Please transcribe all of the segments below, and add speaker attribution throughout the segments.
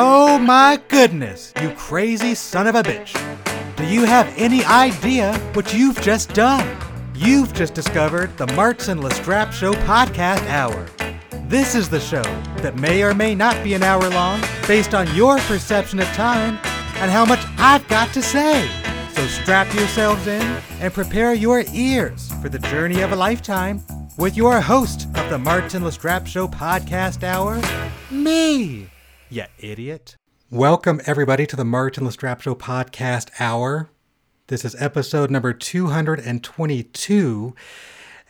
Speaker 1: Oh my goodness, you crazy son of a bitch. Do you have any idea what you've just done? You've just discovered the Martin Lastrapes Show podcast hour. This is the show that may or may not be an hour long based on your perception of time and how much I've got to say. So strap yourselves in and prepare your ears for the journey of a lifetime with your host of the Martin Lastrapes Show podcast hour, me, you idiot. Welcome, everybody, to the Martin Lastrapes Show podcast hour. This is episode number 222.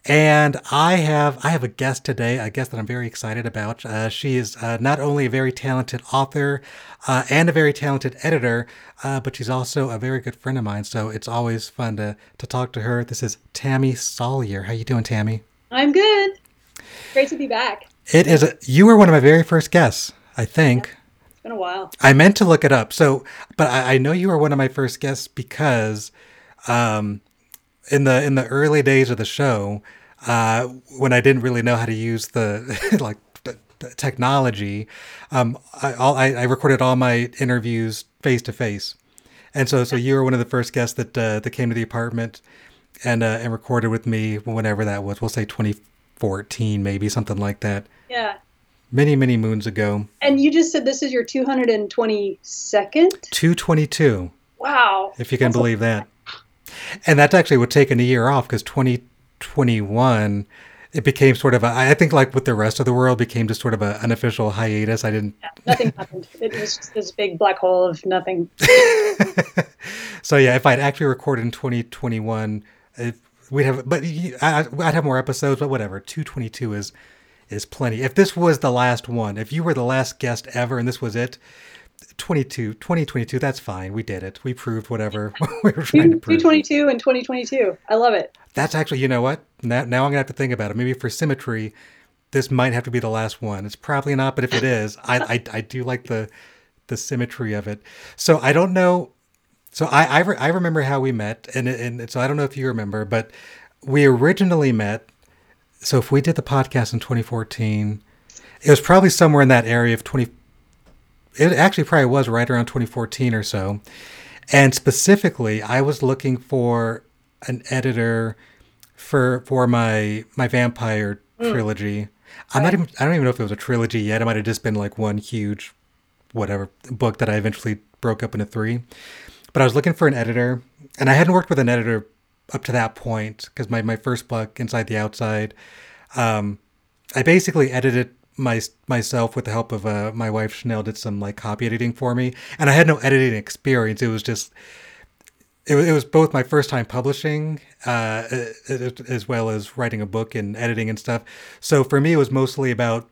Speaker 1: And I have I have a guest today, a guest that I'm very excited about. Uh, she is uh, not only a very talented author uh, and a very talented editor, uh, but she's also a very good friend of mine. So it's always fun to to talk to her. This is Tammy Salyer. How you doing, Tammy?
Speaker 2: I'm good. Great to be back.
Speaker 1: It is. A, you were one of my very first guests, I think.
Speaker 2: It's been a while.
Speaker 1: I meant to look it up. So, but I, I know you were one of my first guests because, um, in the in the early days of the show, uh, when I didn't really know how to use the like the, the technology, um, I, all, I I recorded all my interviews face to face, and so so you were one of the first guests that uh, that came to the apartment, and uh, and recorded with me whenever that was. We'll say 2014, maybe something like that.
Speaker 2: Yeah.
Speaker 1: Many many moons ago.
Speaker 2: And you just said this is your 222nd?
Speaker 1: 222.
Speaker 2: Wow.
Speaker 1: If you can
Speaker 2: That's
Speaker 1: believe that. And that's actually would taken a year off because 2021 it became sort of a, I think like with the rest of the world became just sort of an unofficial hiatus. I didn't
Speaker 2: Yeah, nothing happened. It was just this big black hole of nothing.
Speaker 1: so yeah, if I'd actually recorded in 2021, if we'd have, but I, would have more episodes. But whatever, 222 is is plenty. If this was the last one, if you were the last guest ever and this was it, 22, 2022, that's fine. We did it. We proved whatever we were trying to prove.
Speaker 2: 222 and 2022. I love it.
Speaker 1: That's actually, you know what? Now, now I'm gonna have to think about it. Maybe for symmetry, this might have to be the last one. It's probably not, but if it is, I I, I do like the the symmetry of it. So I don't know. So I I, re- I remember how we met, and and so I don't know if you remember, but we originally met. So if we did the podcast in 2014, it was probably somewhere in that area of 20. It actually probably was right around 2014 or so. And specifically, I was looking for an editor for for my my vampire hmm. trilogy. I'm not even I don't even know if it was a trilogy yet. It might have just been like one huge whatever book that I eventually broke up into three. But I was looking for an editor, and I hadn't worked with an editor up to that point because my, my first book, Inside the Outside, um, I basically edited my myself with the help of uh, my wife Chanel did some like copy editing for me, and I had no editing experience. It was just it, it was both my first time publishing uh, as well as writing a book and editing and stuff. So for me, it was mostly about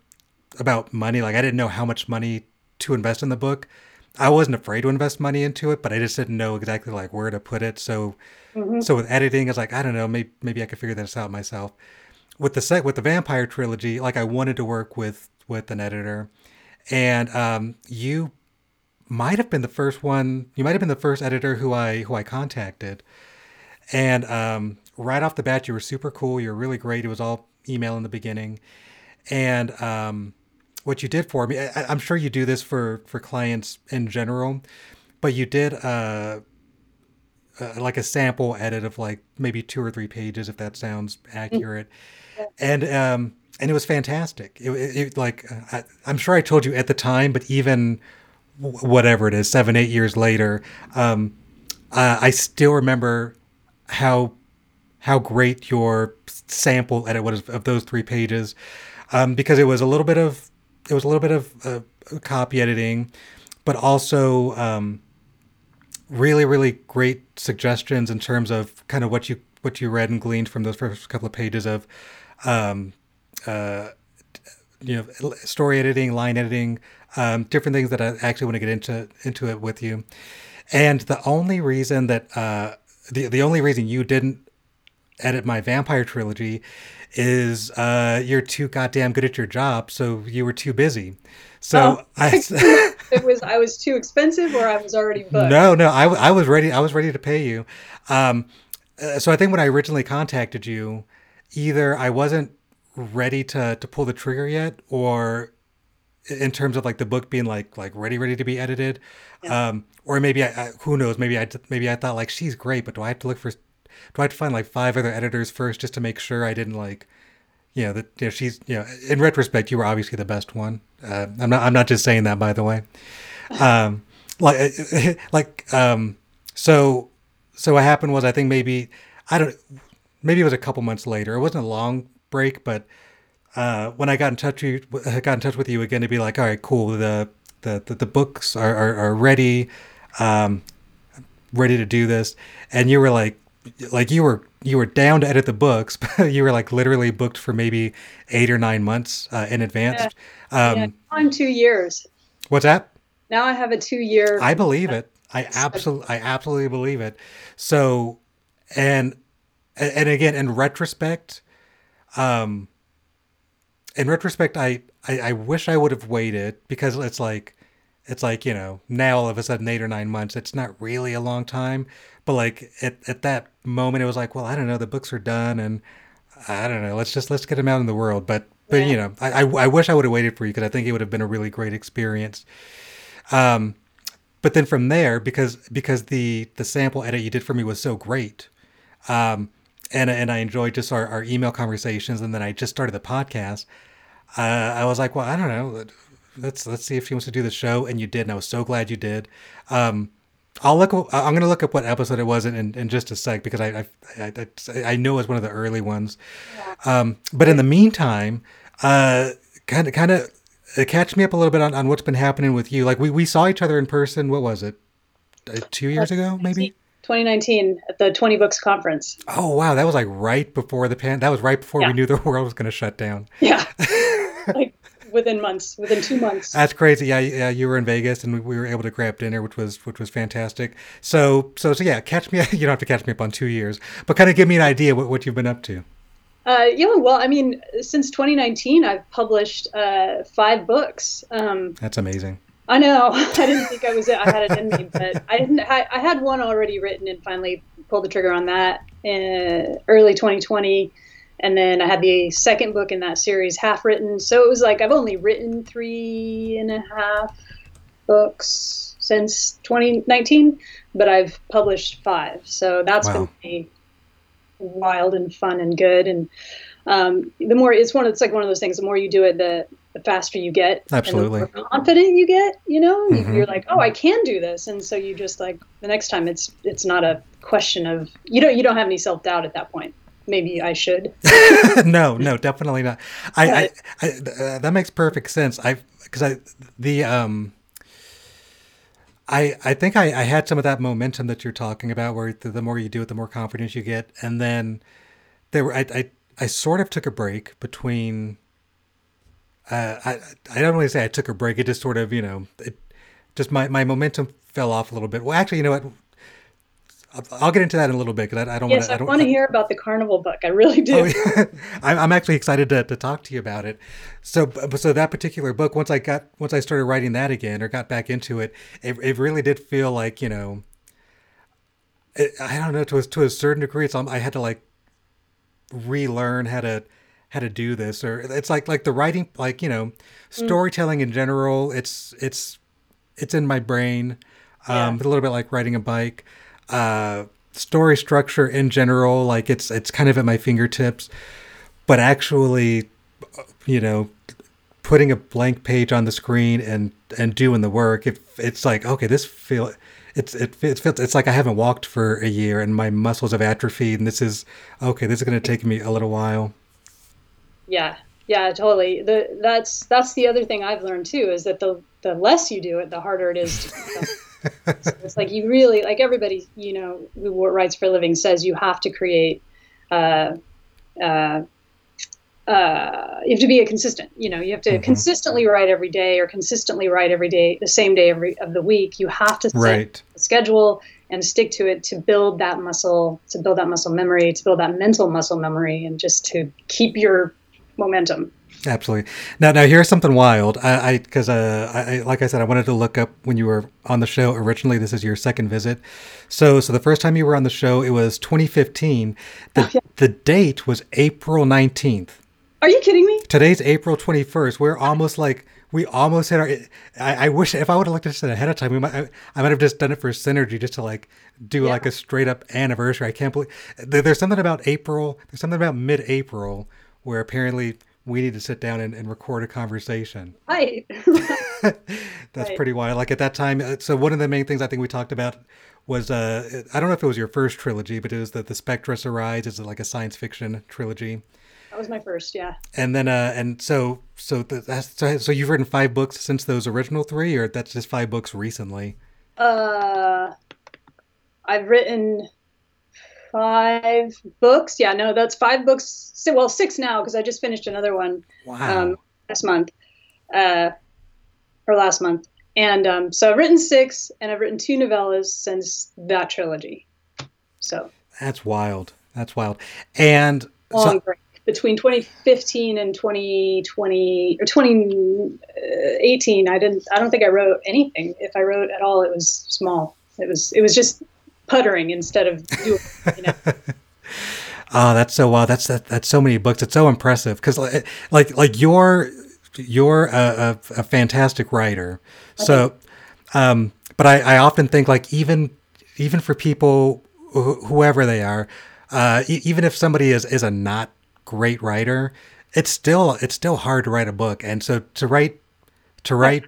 Speaker 1: about money. Like I didn't know how much money to invest in the book. I wasn't afraid to invest money into it, but I just didn't know exactly like where to put it. So so with editing, I was like, I don't know, maybe maybe I could figure this out myself. With the set with the vampire trilogy, like I wanted to work with with an editor, and um, you might have been the first one. You might have been the first editor who I who I contacted, and um, right off the bat, you were super cool. You were really great. It was all email in the beginning, and um, what you did for me, I, I'm sure you do this for for clients in general, but you did uh, uh, like a sample edit of like maybe two or three pages, if that sounds accurate, and um, and it was fantastic. It, it, it like I, I'm sure I told you at the time, but even whatever it is, seven eight years later, um, uh, I still remember how how great your sample edit was of those three pages, um, because it was a little bit of it was a little bit of uh, copy editing, but also um, really really great suggestions in terms of kind of what you what you read and gleaned from those first couple of pages of um, uh, you know story editing line editing um, different things that i actually want to get into into it with you. And the only reason that uh, the, the only reason you didn't edit my vampire trilogy is uh, you're too goddamn good at your job so you were too busy so
Speaker 2: Oh.
Speaker 1: i
Speaker 2: It was I was too expensive or I was already booked.
Speaker 1: no, no, I was ready. I was ready to pay you. Um, uh, so I think when I originally contacted you, either I wasn't ready to to pull the trigger yet, or in terms of like the book being like like ready ready to be edited um or maybe I, I who knows maybe i maybe i thought like she's great but do i have to look for do i have to find like five other editors first just to make sure i didn't like you know that you know she's you know in retrospect you were obviously the best one. Uh, i'm not i'm not just saying that by the way. Um like like um so so what happened was i think maybe i don't maybe it was a couple months later. It wasn't a long break but uh, when I got in touch with you, got in touch with you again to be like, all right, cool. The the the, the books are, are, are ready, um, ready to do this, and you were like, like you were you were down to edit the books, but you were like literally booked for maybe eight or nine months uh, in advance.
Speaker 2: Yeah. Um, yeah, I'm two years.
Speaker 1: What's that?
Speaker 2: Now I have a two year.
Speaker 1: I believe it. I absolutely, I absolutely believe it. So, and and again, in retrospect, um, in retrospect, I, I, I wish I would have waited because it's like, it's like, you know, now all of a sudden eight or nine months, it's not really a long time. But like at, at that moment, it was like, well, I don't know, the books are done and I don't know, let's just, let's get them out in the world. But, but, yeah. you know, I, I, I wish I would have waited for you because I think it would have been a really great experience. Um, but then from there, because, because the, the sample edit you did for me was so great, um, and and I enjoyed just our, our email conversations, and then I just started the podcast. Uh, I was like, well, I don't know, let's let's see if she wants to do the show, and you did, and I was so glad you did. Um, I'll look. I'm going to look up what episode it was in, in, just a sec because I I, I, I know it's one of the early ones. Um, but in the meantime, kind of kind of catch me up a little bit on, on what's been happening with you. Like we, we saw each other in person. What was it? Uh, two years ago, maybe.
Speaker 2: 2019 at the 20 Books Conference.
Speaker 1: Oh wow, that was like right before the pan. That was right before yeah. we knew the world was going to shut down.
Speaker 2: Yeah, within months, within two months.
Speaker 1: That's crazy. Yeah, yeah, you were in Vegas, and we were able to grab dinner, which was which was fantastic. So so so yeah, catch me. You don't have to catch me up on two years, but kind of give me an idea what, what you've been up to.
Speaker 2: Uh, yeah, well, I mean, since 2019, I've published uh, five books. Um,
Speaker 1: That's amazing.
Speaker 2: I know. I didn't think I was. I had it in me, but I didn't. I, I had one already written and finally pulled the trigger on that in early 2020, and then I had the second book in that series half written. So it was like I've only written three and a half books since 2019, but I've published five. So that's wow. been wild and fun and good. And um, the more it's one, it's like one of those things. The more you do it, the the faster you get
Speaker 1: absolutely
Speaker 2: the more confident you get you know mm-hmm. you're like oh i can do this and so you just like the next time it's it's not a question of you don't you don't have any self-doubt at that point maybe i should
Speaker 1: no no definitely not i, I, I uh, that makes perfect sense i because i the um I, I think I, I had some of that momentum that you're talking about where the, the more you do it, the more confidence you get. And then there were, I, I, I sort of took a break between uh, I I don't really say I took a break. It just sort of you know it just my my momentum fell off a little bit. Well, actually, you know what? I'll, get into that in a little bit because I, I, don't
Speaker 2: yes,
Speaker 1: want to.
Speaker 2: I, want to hear about the carnival book. I really do. Oh,
Speaker 1: yeah. I'm, actually excited to, to talk to you about it. So, so that particular book, once I got, once I started writing that again or got back into it, it, it really did feel like you know, it, I don't know to a, to a certain degree, it's I had to like relearn how to how to do this or it's like like the writing like you know mm. storytelling in general it's it's it's in my brain um yeah. a little bit like riding a bike uh story structure in general like it's it's kind of at my fingertips but actually you know putting a blank page on the screen and and doing the work it, it's like okay this feel it's it, it feels it's like I haven't walked for a year and my muscles have atrophied and this is okay this is going to take me a little while.
Speaker 2: Yeah yeah totally. The that's that's the other thing i've learned too is that the the less you do it the harder it is to so it's like you really like everybody you know who writes for a living says you have to create uh, uh, uh, you have to be a consistent you know you have to mm-hmm. consistently write every day or consistently write every day the same day every of the week you have to set
Speaker 1: right.
Speaker 2: a schedule and stick to it to build that muscle to build that muscle memory to build that mental muscle memory and just to keep your momentum.
Speaker 1: Absolutely. Now, now here's something wild. I, because uh, I, like I said, I wanted to look up when you were on the show originally. This is your second visit, so so the first time you were on the show, it was 2015. The oh, yeah. the date was April 19th.
Speaker 2: Are you kidding me?
Speaker 1: Today's April 21st. We're almost like we almost hit our. I, I wish if I would have looked at this ahead of time, we might. I, I, might have just done it for synergy, just to like do yeah. like a straight up anniversary. I can't believe there, there's something about April. There's something about mid April where apparently we need to sit down and, and record a conversation.
Speaker 2: Right.
Speaker 1: That's right. pretty wild. Like at that time, uh, so one of the main things I think we talked about was uh, I don't know if it was your first trilogy, but it was that the Spectras Arise is like a science fiction trilogy.
Speaker 2: That was my first, yeah.
Speaker 1: And then uh and so so that's so, so you've written five books since those original three, or that's just five books recently.
Speaker 2: Uh, I've written five books. Yeah, no, that's five books. Well, six now because I just finished another one.
Speaker 1: Wow. Um,
Speaker 2: this month, uh, or last month. And um, so I've written six, and I've written two novellas since that trilogy. So
Speaker 1: that's wild. That's wild. And
Speaker 2: long so, break between 2015 and 2020 or 2018. I didn't. I don't think I wrote anything. If I wrote at all, it was small. It was. It was just puttering instead of doing. You know.
Speaker 1: Oh, that's so wow. That's that, that's so many books. It's so impressive because like like like you're you're a, a, a fantastic writer. So, um, but I, I often think like even even for people wh- whoever they are, uh, e- even if somebody is is a not great writer, it's still it's still hard to write a book. And so to write to write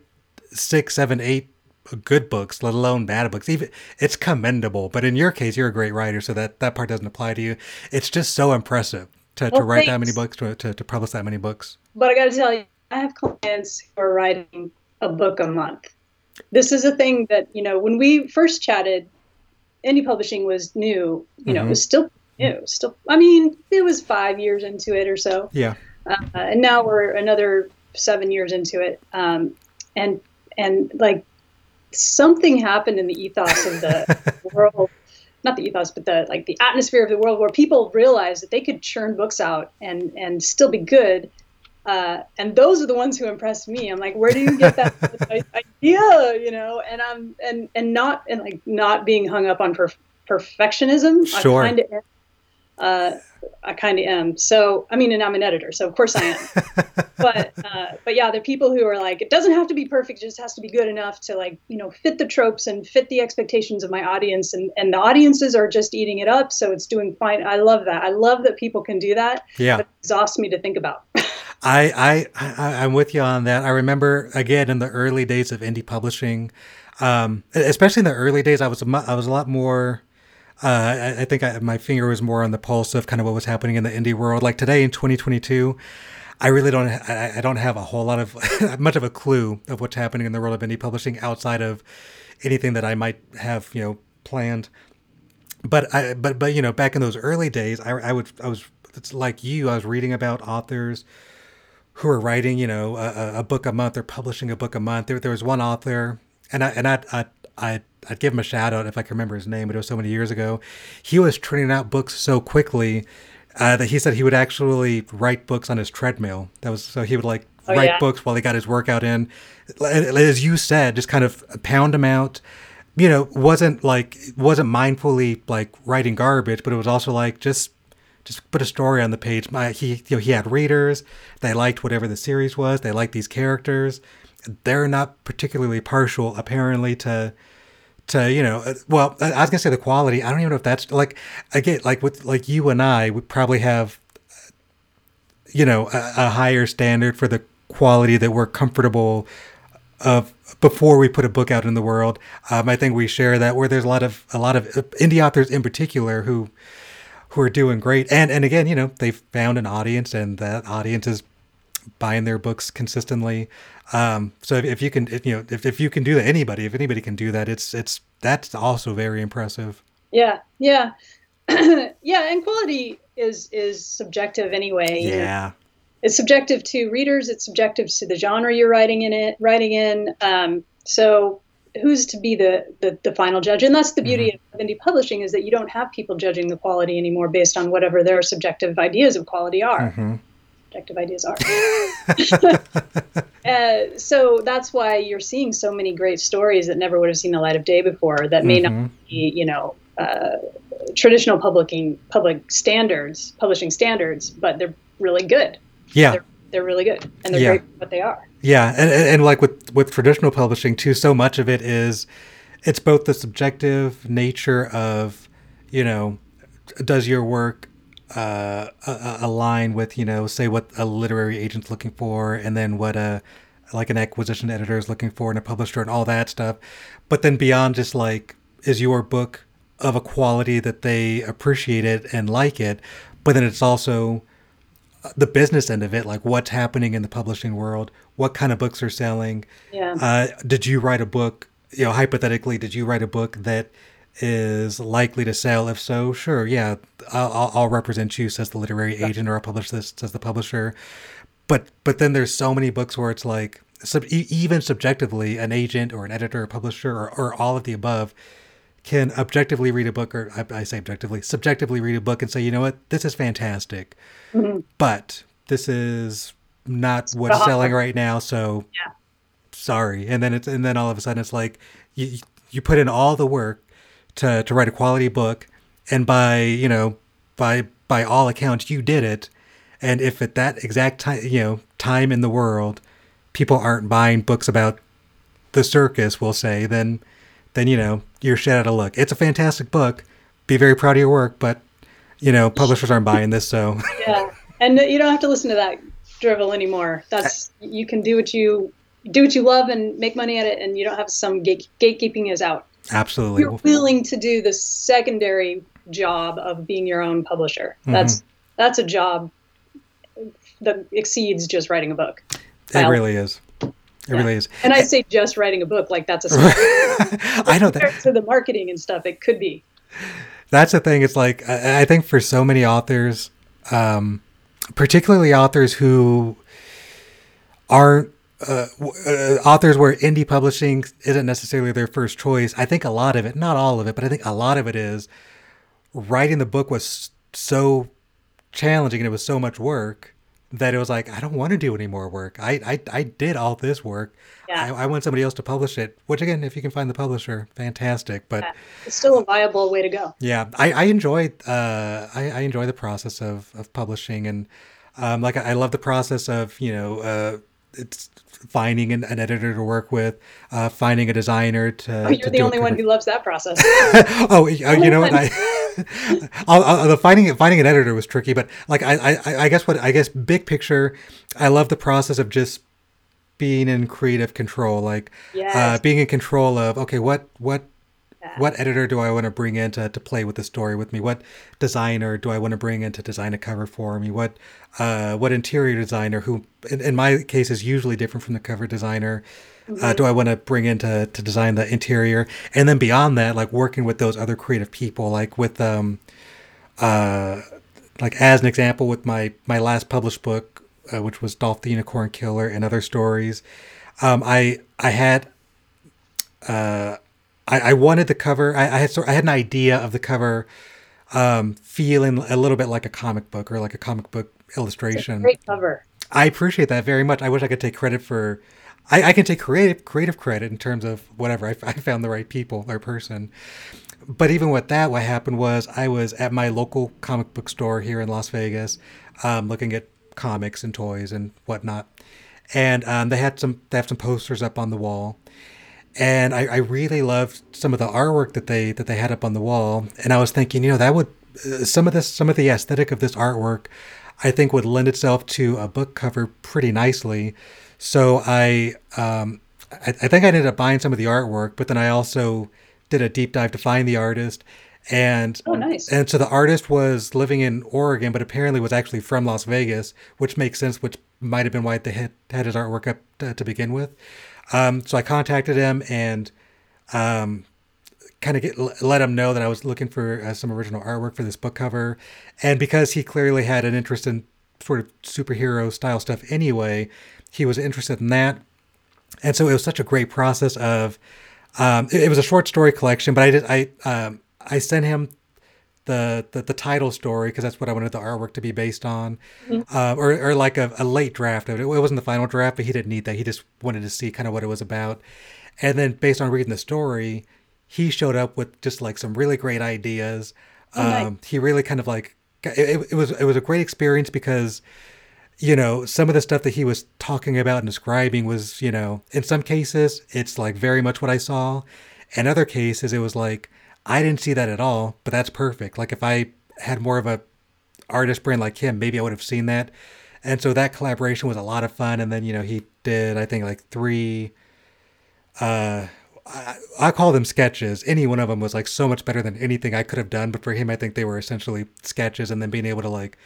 Speaker 1: six, seven, eight good books, let alone bad books, even it's commendable. But in your case, you're a great writer, so that that part doesn't apply to you. It's just so impressive to, well, to write thanks. that many books, to, to, to publish that many books.
Speaker 2: But I got to tell you, I have clients who are writing a book a month. This is a thing that, you know, when we first chatted, indie publishing was new, you know, mm-hmm. it was still new. Still, I mean, it was five years into it or so.
Speaker 1: Yeah.
Speaker 2: Uh, and now we're another seven years into it. Um, and, and like something happened in the ethos of the world not the ethos, but the like the atmosphere of the world where people realized that they could churn books out and and still be good uh, and those are the ones who impress me. I'm like, where do you get that idea? You know, and I'm and and not and like not being hung up on perf- perfectionism.
Speaker 1: Sure.
Speaker 2: I kind of uh, I kind of am. So I mean, and I'm an editor, so of course I am. but uh, but yeah, the people who are like, it doesn't have to be perfect; it just has to be good enough to like you know fit the tropes and fit the expectations of my audience, and and the audiences are just eating it up, so it's doing fine. I love that. I love that people can do that.
Speaker 1: Yeah,
Speaker 2: it exhausts me to think about.
Speaker 1: I, I, I am with you on that. I remember again in the early days of indie publishing, um, especially in the early days, I was a, I was a lot more. Uh, I, I, think I, my finger was more on the pulse of kind of what was happening in the indie world. Like today in 2022, I really don't I, I don't have a whole lot of much of a clue of what's happening in the world of indie publishing outside of anything that I might have you know planned. But I but but you know back in those early days, I, I would I was it's like you. I was reading about authors who are writing, you know, a, a, book a month or publishing a book a month. There, there was one author, and I and I I I I'd give him a shout out if I can remember his name, but it was so many years ago. He was turning out books so quickly uh, that he said he would actually write books on his treadmill. That was so he would like oh, write yeah. books while he got his workout in. As you said, just kind of pound them out. You know, wasn't like wasn't mindfully like writing garbage, but it was also like just just put a story on the page. My, he you know he had readers. They liked whatever the series was. They liked these characters. They're not particularly partial, apparently, to to you know. Uh, well, I was gonna say the quality. I don't even know if that's like again like with like you and I would probably have you know a, a higher standard for the quality that we're comfortable of before we put a book out in the world. Um, I think we share that where there's a lot of a lot of uh, indie authors in particular who who are doing great. And and again, you know, they've found an audience, and that audience is buying their books consistently. Um, so if, if you can, if, you know, if, if you can do that, anybody, if anybody can do that, it's it's that's also very impressive.
Speaker 2: Yeah, yeah, yeah. And quality is is subjective anyway.
Speaker 1: Yeah.
Speaker 2: It's subjective to readers. It's subjective to the genre you're writing in it, writing in. Um, so who's to be the, the, the final judge and that's the beauty mm-hmm. of indie publishing is that you don't have people judging the quality anymore based on whatever their subjective ideas of quality are mm-hmm. Subjective ideas are uh, so that's why you're seeing so many great stories that never would have seen the light of day before that may mm-hmm. not be you know uh, traditional publishing public standards publishing standards but they're really good
Speaker 1: yeah
Speaker 2: they're, they're really good and they're yeah. great what they are
Speaker 1: Yeah, and, and, and like with with traditional publishing too, so much of it is it's both the subjective nature of you know does your work uh, align with you know say what a literary agent's looking for and then what a like an acquisition editor is looking for and a publisher and all that stuff. But then beyond just like is your book of a quality that they appreciate it and like it but then it's also the business end of it like what's happening in the publishing world what kind of books are selling.
Speaker 2: Yeah.
Speaker 1: Uh, did you write a book you know hypothetically did you write a book that is likely to sell? If so, sure, yeah, I'll, I'll represent you, says the literary agent, or I'll publish this, says the publisher. But but then there's so many books where it's like, sub, even subjectively, an agent or an editor or publisher or, or all of the above can objectively read a book, or I, I, say objectively, subjectively read a book and say, you know what, this is fantastic, mm-hmm. but this is not what's selling right now, so
Speaker 2: yeah.
Speaker 1: sorry. And then it's and then all of a sudden it's like you you put in all the work to, to write a quality book and by you know by by all accounts you did it. And if at that exact time you know time in the world people aren't buying books about the circus we'll say then then you know you're shit out of luck. It's a fantastic book. Be very proud of your work but you know publishers aren't buying this so.
Speaker 2: Yeah. And you don't have to listen to that drivel anymore. That's you can do what you do what you love and make money at it and you don't have some gate, gatekeeping is out
Speaker 1: Absolutely.
Speaker 2: You're willing to do the secondary job of being your own publisher. Mm-hmm. That's that's a job that exceeds just writing a book.
Speaker 1: It really is. It yeah. really is.
Speaker 2: And I say just writing a book like that's a
Speaker 1: I know that
Speaker 2: to the marketing and stuff. It could be.
Speaker 1: That's the thing. It's like I, I think for so many authors, um, particularly authors who aren't uh, uh, authors where indie publishing isn't necessarily their first choice. I think a lot of it, not all of it, but I think a lot of it is writing the book was so challenging and it was so much work that it was like I don't want to do any more work. I I, I did all this work.
Speaker 2: Yeah.
Speaker 1: I, I, want somebody else to publish it. Which again, if you can find the publisher, fantastic. But yeah.
Speaker 2: it's still a viable way to go.
Speaker 1: Yeah, I I enjoy uh I, I enjoy the process of of publishing and um like I, I love the process of you know uh it's finding an, an, editor to work with, uh, finding a designer to.
Speaker 2: Oh, you're
Speaker 1: to
Speaker 2: the only one who loves that process.
Speaker 1: oh, you know what? I, I'll, I'll, the finding finding an editor was tricky, but like I, I, I guess what I guess big picture, I love the process of just being in creative control, like
Speaker 2: yes.
Speaker 1: uh, being in control of okay, what what what editor do I want to bring in to, to play with the story with me? What designer do I want to bring in to design a cover for me? What uh, what interior designer, who in, in, my case is usually different from the cover designer, mm-hmm. uh, do I want to bring in to, to design the interior? And then beyond that, like working with those other creative people, like with um, uh, like as an example, with my my last published book, uh, which was Dolph the Unicorn Killer and other stories, um, I I had. Uh, I, I wanted the cover. I, I had sort, I had an idea of the cover, um, feeling a little bit like a comic book or like a comic book illustration.
Speaker 2: great cover.
Speaker 1: I appreciate that very much. I wish I could take credit for. I, I can take creative creative credit in terms of whatever. I, I found the right people or person. But even with that, what happened was I was at my local comic book store here in Las Vegas, um, looking at comics and toys and whatnot, and um, they had some they have some posters up on the wall, and I, I, really loved some of the artwork that they that they had up on the wall. And I was thinking, you know, that would uh, some of this some of the aesthetic of this artwork, I think would lend itself to a book cover pretty nicely. So I um, I, I think I ended up buying some of the artwork, but then I also did a deep dive to find the artist. And
Speaker 2: oh, nice.
Speaker 1: And so the artist was living in Oregon, but apparently was actually from Las Vegas, which makes sense. Which might have been why they had, had his artwork up to, to begin with. Um, so I contacted him and um, kind of let him know that I was looking for uh, some original artwork for this book cover, and because he clearly had an interest in sort of superhero style stuff anyway, he was interested in that, and so it was such a great process of. Um, it, it, was a short story collection, but I did I um, I sent him the the, the title story because that's what I wanted the artwork to be based on, mm-hmm. uh, or or like a, a late draft of it. It wasn't the final draft, but he didn't need that. He just wanted to see kind of what it was about, and then based on reading the story, he showed up with just like some really great ideas. Oh, nice. um, he really kind of like it, it was it was a great experience because you know, some of the stuff that he was talking about and describing was, you know, in some cases, it's like very much what I saw. In other cases, it was like, I didn't see that at all, but that's perfect. Like if I had more of a artist brain like him, maybe I would have seen that. And so that collaboration was a lot of fun. And then, you know, he did, I think, like three, uh, I, I call them sketches. Any one of them was like so much better than anything I could have done. But for him, I think they were essentially sketches and then being able to like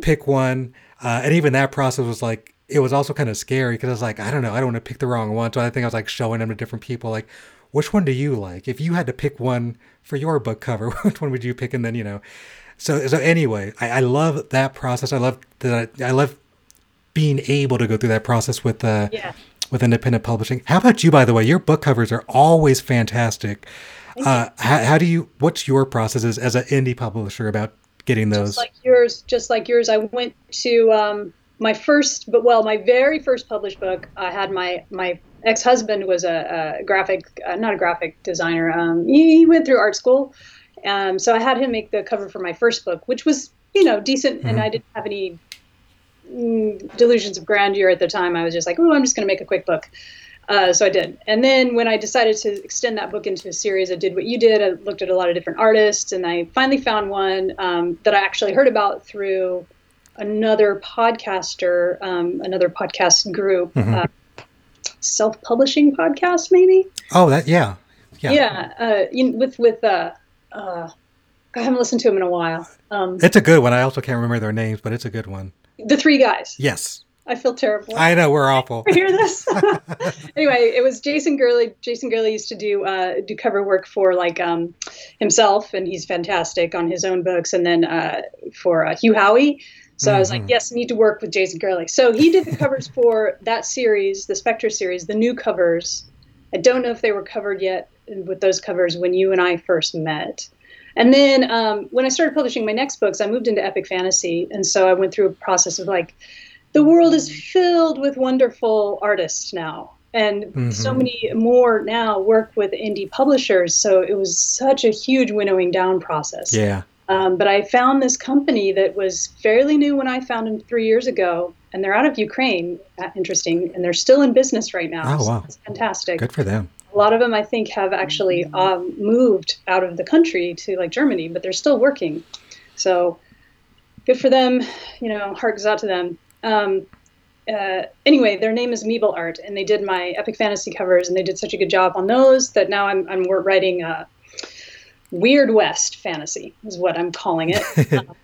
Speaker 1: pick one. Uh, and even that process was like, it was also kind of scary because I was like, I don't know, I don't want to pick the wrong one. So I think I was like showing them to different people, like, which one do you like? If you had to pick one for your book cover, which one would you pick? And then, you know, so, so anyway, I, I love that process. I love that. I, I love being able to go through that process with, uh,
Speaker 2: Yeah.
Speaker 1: with independent publishing. How about you, by the way? Your book covers are always fantastic. Uh, how, how do you? What's your process as, as an indie publisher about getting those?
Speaker 2: Just like yours, just like yours, I went to um, my first, but well, my very first published book. I had my my ex husband was a, a graphic, uh, not a graphic designer. Um, he, he went through art school, um, so I had him make the cover for my first book, which was you know decent, and I didn't have any mm, delusions of grandeur at the time. I was just like, oh, I'm just going to make a quick book. Uh, so I did. And then when I decided to extend that book into a series, I did what you did. I looked at a lot of different artists, and I finally found one um, that I actually heard about through another podcaster, um, another podcast group, uh, self-publishing podcast, maybe.
Speaker 1: oh, that yeah, yeah.
Speaker 2: Yeah, uh, you, with with uh, uh, I haven't listened to him in a while. Um,
Speaker 1: It's a good one. I also can't remember their names, but it's a good one.
Speaker 2: the three guys.
Speaker 1: Yes,
Speaker 2: I feel terrible.
Speaker 1: I know we're awful.
Speaker 2: hear this. anyway, it was Jason Gurley. Jason Gurley used to do uh, do cover work for like um, himself, and he's fantastic on his own books. And then uh, for uh, Hugh Howey. So I was like, yes, I need to work with Jason Gurley. So he did the covers for that series, the Spectras series, the new covers. I don't know if they were covered yet with those covers when you and I first met. And then um, when I started publishing my next books, I moved into epic fantasy, and so I went through a process of like, the world is filled with wonderful artists now, and so many more now work with indie publishers. So it was such a huge winnowing down process.
Speaker 1: Yeah,
Speaker 2: Um, but I found this company that was fairly new when I found them three years ago, and they're out of Ukraine. Uh, Interesting, and they're still in business right now.
Speaker 1: Oh, wow.
Speaker 2: that's fantastic.
Speaker 1: good for them.
Speaker 2: A lot of them, I think, have actually um, moved out of the country to like Germany, but they're still working. So good for them. You know, heart goes out to them. Um, uh, anyway, their name is MiblArt, and they did my epic fantasy covers, and they did such a good job on those that now I'm I'm writing uh, Weird West fantasy is what I'm calling it. Um,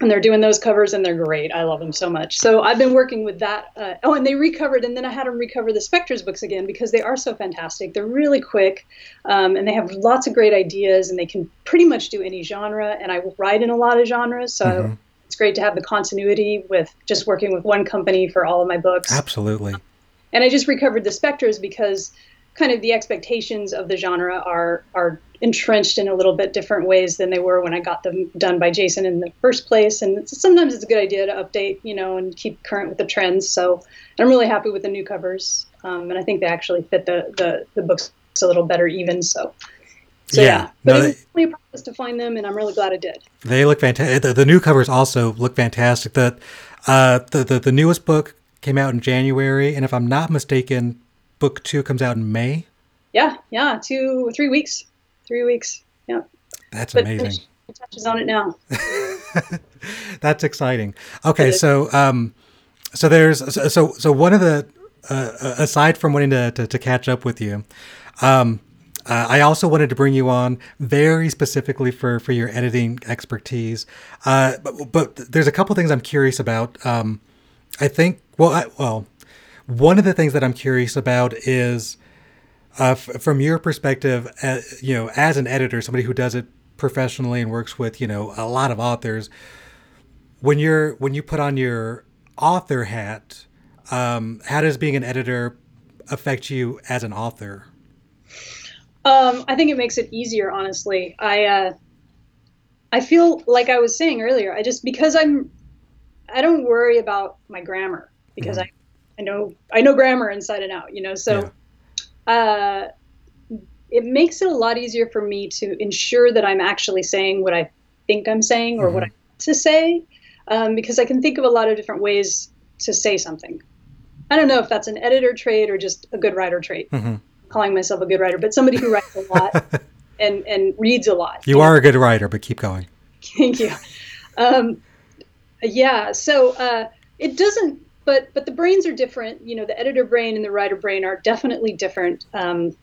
Speaker 2: and they're doing those covers and they're great. I love them so much. So I've been working with that. Uh, oh, and they recovered, and then I had them recover the Spectras books again because they are so fantastic. They're really quick, um, and they have lots of great ideas, and they can pretty much do any genre. And I write in a lot of genres, so it's great to have the continuity with just working with one company for all of my books.
Speaker 1: Absolutely.
Speaker 2: And I just recovered the Spectras because kind of the expectations of the genre are are entrenched in a little bit different ways than they were when I got them done by Jason in the first place. And it's, sometimes it's a good idea to update, you know, and keep current with the trends. So I'm really happy with the new covers, um, and I think they actually fit the the, the books a little better even. So. So
Speaker 1: Yeah.
Speaker 2: yeah, but
Speaker 1: No,
Speaker 2: it
Speaker 1: they-
Speaker 2: was really a process to find them, and I'm really glad I did.
Speaker 1: They look fantastic. The, the new covers also look fantastic. The, uh, the the the newest book came out in January, and if I'm not mistaken, book two comes out in May.
Speaker 2: Yeah, yeah, two, three weeks, three weeks. Yeah,
Speaker 1: That's
Speaker 2: but
Speaker 1: amazing.
Speaker 2: finish touches on it now.
Speaker 1: That's exciting. Okay, so um, so there's so so, so one of the uh, aside from wanting to, to to catch up with you, um, uh, I also wanted to bring you on very specifically for for your editing expertise. Uh, but, but there's a couple things I'm curious about. Um, I think well, I, well, one of the things that I'm curious about is uh, f- from your perspective, uh, you know, as an editor, somebody who does it professionally and works with you know a lot of authors, when you're when you put on your author hat, um, how does being an editor affect you as an author?
Speaker 2: Um, I think it makes it easier, honestly. I uh, I feel like I was saying earlier. I just because I'm I don't worry about my grammar because I I know I know grammar inside and out. You know, so uh, it makes it a lot easier for me to ensure that I'm actually saying what I think I'm saying or what I want to say. um, because I can think of a lot of different ways to say something. I don't know if that's an editor trait or just a good writer trait. Mm-hmm. Calling myself a good writer, but somebody who writes a lot and and reads a lot.
Speaker 1: You, you are know? a good writer, but keep going.
Speaker 2: Thank you. Um, yeah, so uh, it doesn't. But but the brains are different. You know, the editor brain and the writer brain are definitely different. Um,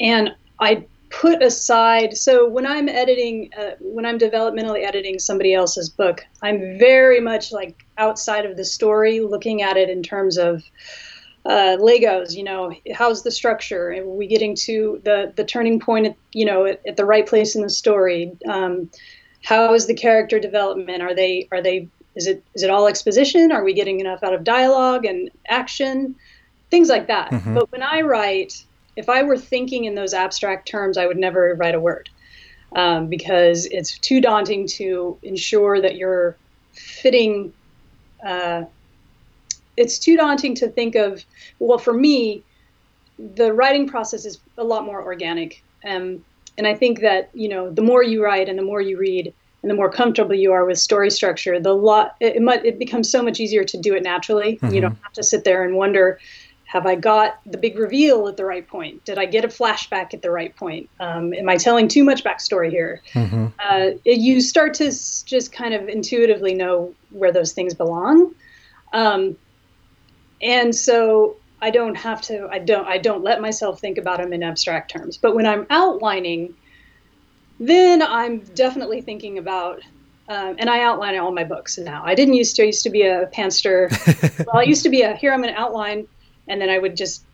Speaker 2: and I put aside so when i'm editing uh, when i'm developmentally editing somebody else's book i'm very much like outside of the story looking at it in terms of uh, legos you know how's the structure are we getting to the the turning point at, you know at, at the right place in the story um, how is the character development are they are they is it is it all exposition are we getting enough out of dialogue and action things like that mm-hmm. but when i write if I were thinking in those abstract terms, I would never write a word um, because it's too daunting to ensure that you're fitting. Uh, it's too daunting to think of. Well, for me, the writing process is a lot more organic, um, and I think that you know the more you write and the more you read and the more comfortable you are with story structure, the lot it, might, it becomes so much easier to do it naturally. Mm-hmm. You don't have to sit there and wonder have I got the big reveal at the right point? Did I get a flashback at the right point? Um, am I telling too much backstory here? Mm-hmm. Uh, it, you start to s- just kind of intuitively know where those things belong, um, and so I don't have to. I don't. I don't let myself think about them in abstract terms. But when I'm outlining, then I'm definitely thinking about um, and I outline all my books now. I didn't used to. I used to be a pantser. well, I used to be a here. I'm going to outline and then I would just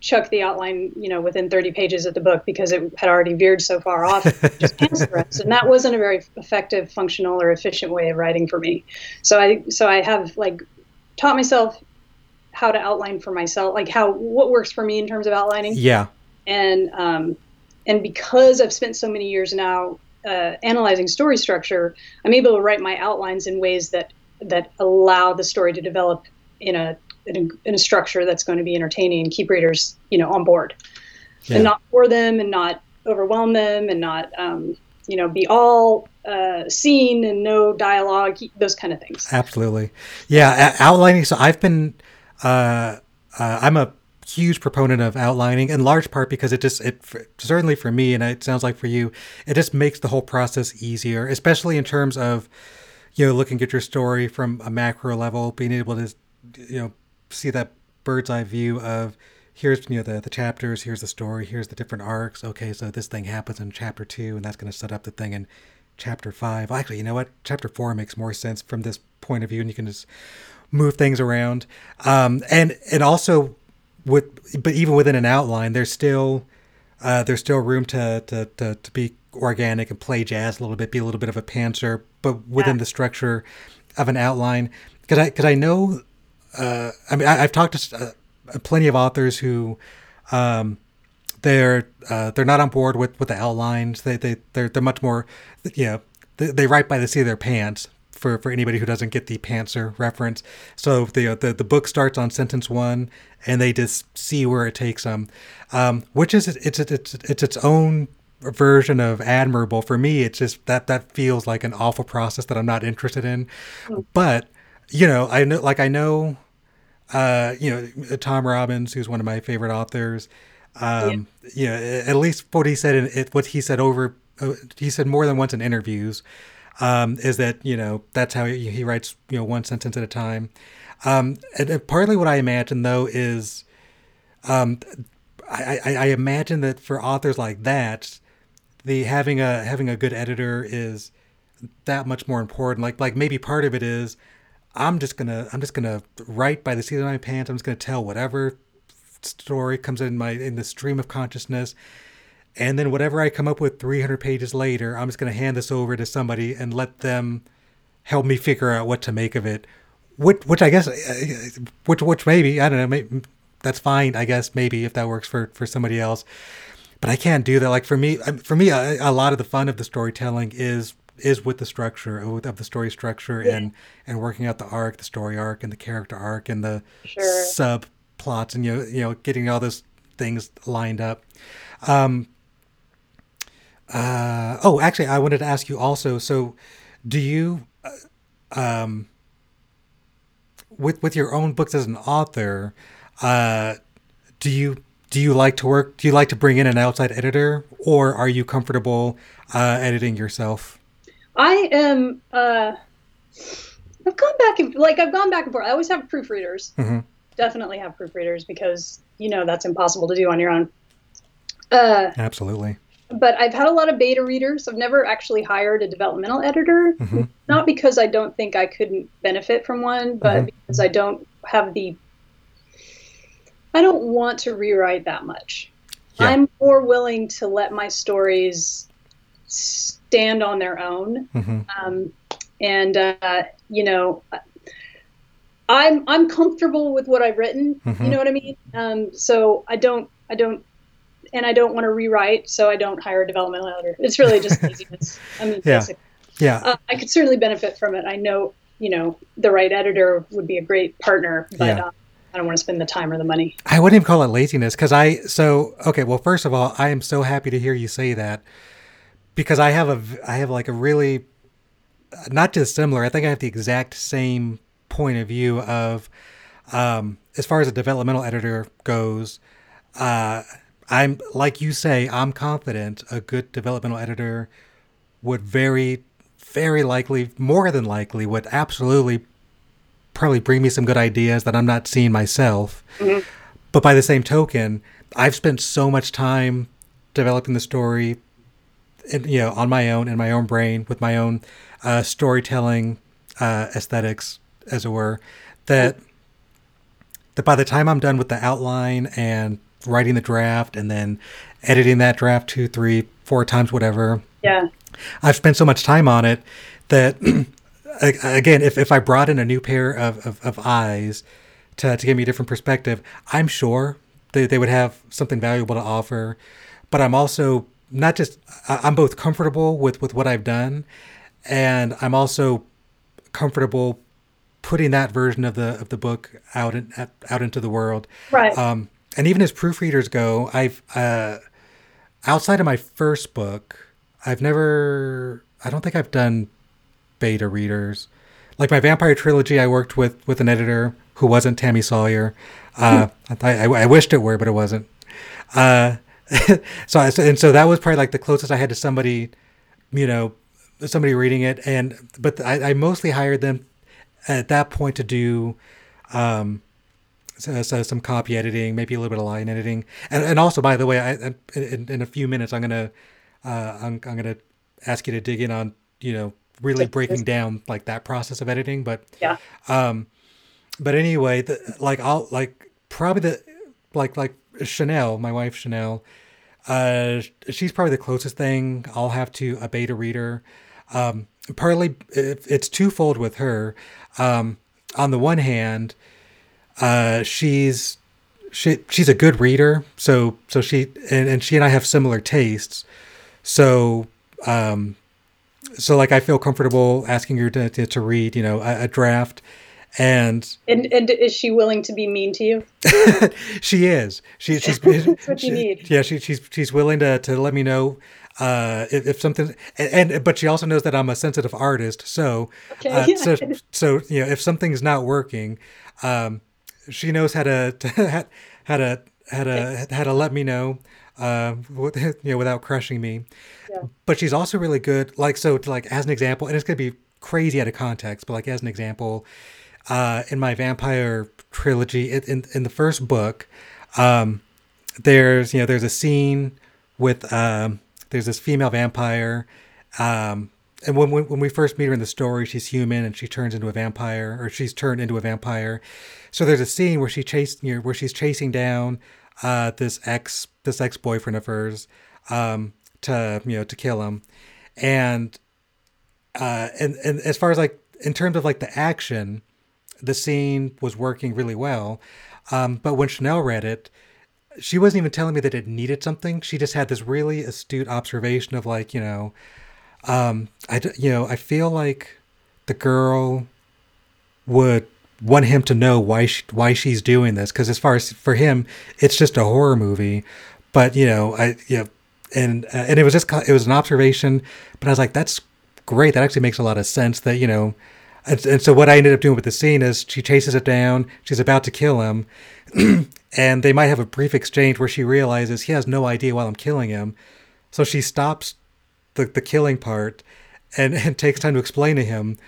Speaker 2: chuck the outline, you know, within 30 pages of the book because it had already veered so far off, just. And that wasn't a very effective, functional, or efficient way of writing for me. So I, so I have like taught myself how to outline for myself, like how what works for me in terms of outlining.
Speaker 1: Yeah.
Speaker 2: And um, and because I've spent so many years now uh, analyzing story structure, I'm able to write my outlines in ways that that allow the story to develop in a in a, in a structure that's going to be entertaining and keep readers, you know, on board, yeah. and not bore them and not overwhelm them and not, um, you know, be all uh, scene and no dialogue, those kind of things.
Speaker 1: Absolutely, yeah. Outlining. So I've been, uh, uh, I'm a huge proponent of outlining in large part because it just it certainly for me and it sounds like for you it just makes the whole process easier especially in terms of you know looking at your story from a macro level being able to you know see that bird's eye view of here's you know the, the chapters here's the story here's the different arcs. Okay so this thing happens in chapter two and that's going to set up the thing in chapter five. Actually you know what? Chapter four makes more sense from this point of view and you can just move things around. Um, and and also with but even within an outline there's still uh, there's still room to, to, to, to be organic and play jazz a little bit be a little bit of a pantser but within yeah. the structure of an outline because I because I know uh, I mean, I, have talked to uh, plenty of authors who um, they're uh, they're not on board with, with the outlines. They they they're they're much more, you know, they, they write by the seat of their pants. For, for anybody who doesn't get the pantser reference, so the, the the book starts on sentence one, and they just see where it takes them, um, which is it's it's it's its own version of admirable for me it's just that that feels like an awful process that i'm not interested in hmm. but you know i know like i know uh, you know, Tom Robbins, who's one of my favorite authors. Um, yeah. You know, at least what he said in it, what he said over, uh, he said more than once in interviews, um, is that you know that's how he, he, writes you know one sentence at a time. Um, and, and partly what I imagine though is, um, I, I, I imagine that for authors like that, the having a having a good editor is that much more important. Like like maybe part of it is I'm just gonna I'm just gonna write by the seat of my pants. I'm just gonna tell whatever story comes in my in the stream of consciousness, and then whatever I come up with 300 pages later, I'm just gonna hand this over to somebody and let them help me figure out what to make of it. Which which I guess uh, which which maybe I don't know maybe, that's fine I guess maybe if that works for for somebody else. But I can't do that. Like for me, for me, a, a lot of the fun of the storytelling is is with the structure of the story structure yeah. and and working out the arc, the story arc, and the character arc, and the sure. subplots, and you know, you know, getting all those things lined up. Um, uh, oh, actually, I wanted to ask you also. So, do you uh, um with with your own books as an author uh do you do you like to work do you like to bring in an outside editor or are you comfortable uh editing yourself
Speaker 2: I am. Uh, I've gone back and like I've gone back and forth. I always have proofreaders.
Speaker 1: Mhm.
Speaker 2: Definitely have proofreaders because you know that's impossible to do on your own. Uh,
Speaker 1: absolutely
Speaker 2: but I've had a lot of beta readers. I've never actually hired a developmental editor,
Speaker 1: Mhm.
Speaker 2: not because I don't think I couldn't benefit from one, but
Speaker 1: Mhm.
Speaker 2: because I don't have the. I don't want to rewrite that much.
Speaker 1: Yeah.
Speaker 2: I'm more willing to let my stories stand on their own
Speaker 1: hmm
Speaker 2: um, and uh, you know i'm i'm comfortable with what i've written you know what i mean um, so i don't i don't and i don't want to rewrite so i don't hire a developmental editor it's really just laziness i mean
Speaker 1: Yeah.
Speaker 2: basic-
Speaker 1: yeah
Speaker 2: uh, i could certainly benefit from it i know you know the right editor would be a great partner but
Speaker 1: Yeah.
Speaker 2: uh, i don't want to spend the time or the money
Speaker 1: I wouldn't even call it laziness because I so okay. Well, first of all, I am so happy to hear you say that because I have a, I have like a really not just similar. I think I have the exact same point of view of um, as far as a developmental editor goes. Uh, I'm like you say, I'm confident a good developmental editor would very, very likely, more than likely, would absolutely probably bring me some good ideas that I'm not seeing myself. But by the same token, I've spent so much time developing the story, in, you know, on my own in my own brain with my own uh, storytelling uh, aesthetics, as it were, that that by the time I'm done with the outline and writing the draft and then editing that draft two, three, four times, whatever,
Speaker 2: yeah
Speaker 1: I've spent so much time on it that again, if, if I brought in a new pair of, of, of eyes to, to give me a different perspective, I'm sure they, they would have something valuable to offer. But I'm also not just I'm both comfortable with, with what I've done and I'm also comfortable putting that version of the of the book out in, out into the world.
Speaker 2: right
Speaker 1: Um, and even as proofreaders go, I've uh, outside of my first book, I've never. I don't think I've done beta readers. Like my vampire trilogy, I worked with with an editor who wasn't Tammy Salyer. Uh, I, I, I wished it were, but it wasn't. Uh, so I, and so that was probably like the closest I had to somebody, you know, somebody reading it. And but I, I mostly hired them at that point to do um, so, so some copy editing, maybe a little bit of line editing, and and also by the way, I, I- in, in a few minutes I'm gonna uh, I'm I'm gonna ask you to dig in on you know really breaking down like that process of editing, but
Speaker 2: yeah
Speaker 1: um, but anyway, the, like I'll like probably the like like Chanel, my wife Chanel, uh, she's probably the closest thing I'll have to a beta reader. Um, partly it, it's twofold with her. Um, on the one hand, uh, she's she she's a good reader, so so she and, and she and I have similar tastes. So um, so like I feel comfortable asking her to to, to read, you know, a, a draft, and
Speaker 2: and and is she willing to be mean to you
Speaker 1: she is. She, she's
Speaker 2: That's what you need.
Speaker 1: Yeah, she, she's she's willing to, to let me know uh, if, if something, and, and but she also knows that I'm a sensitive artist. So,
Speaker 2: Okay,
Speaker 1: uh,
Speaker 2: yeah.
Speaker 1: so so you know, if something's not working, um, she knows how to, to how to how to how to let me know, uh, you know, without crushing me.
Speaker 2: Yeah.
Speaker 1: But she's also really good. Like so, to like as an example, and it's gonna be crazy out of context, but like as an example, uh, in my vampire trilogy, in, in in the first book, um, there's you know there's a scene with um, there's this female vampire, um, and when, when when we first meet her in the story, she's human and she turns into a vampire, or she's turned into a vampire. So there's a scene where she chased you know, where she's chasing down uh, this ex this ex boyfriend of hers um, to you know to kill him, and uh, and and as far as like in terms of like the action, the scene was working really well. Um, but when Chanel read it, she wasn't even telling me that it needed something. She just had this really astute observation of like, you know, um, I, you know, I feel like the girl would want him to know why she, why she's doing this because as far as for him, it's just a horror movie. But you know, I you know, and uh, and it was just it was an observation, but I was like, that's great. That actually makes a lot of sense. That you know, and, and so what I ended up doing with the scene is she chases it down. She's about to kill him, and they might have a brief exchange where she realizes he has no idea while I'm killing him, so she stops the the killing part, and and takes time to explain to him.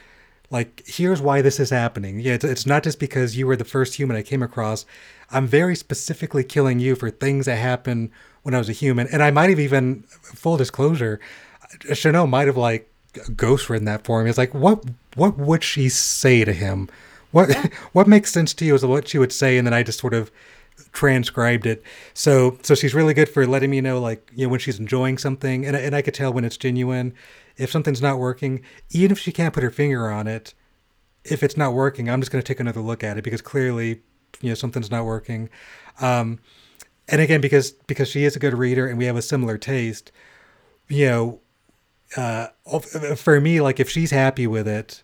Speaker 1: Like, here's why this is happening. Yeah, it's, it's not just because you were the first human I came across. I'm very specifically killing you for things that happened when I was a human. And I might have even, full disclosure, Chanel might have like ghost written that for me. It's like, what what would she say to him? What what makes sense to you is what she would say, and then I just sort of transcribed it. So so she's really good for letting me know like you know when she's enjoying something, and and I could tell when it's genuine. If something's not working, even if she can't put her finger on it, if it's not working, I'm just going to take another look at it because clearly, you know, something's not working. Um, and again, because because she is a good reader and we have a similar taste, you know, uh, for me, like if she's happy with it,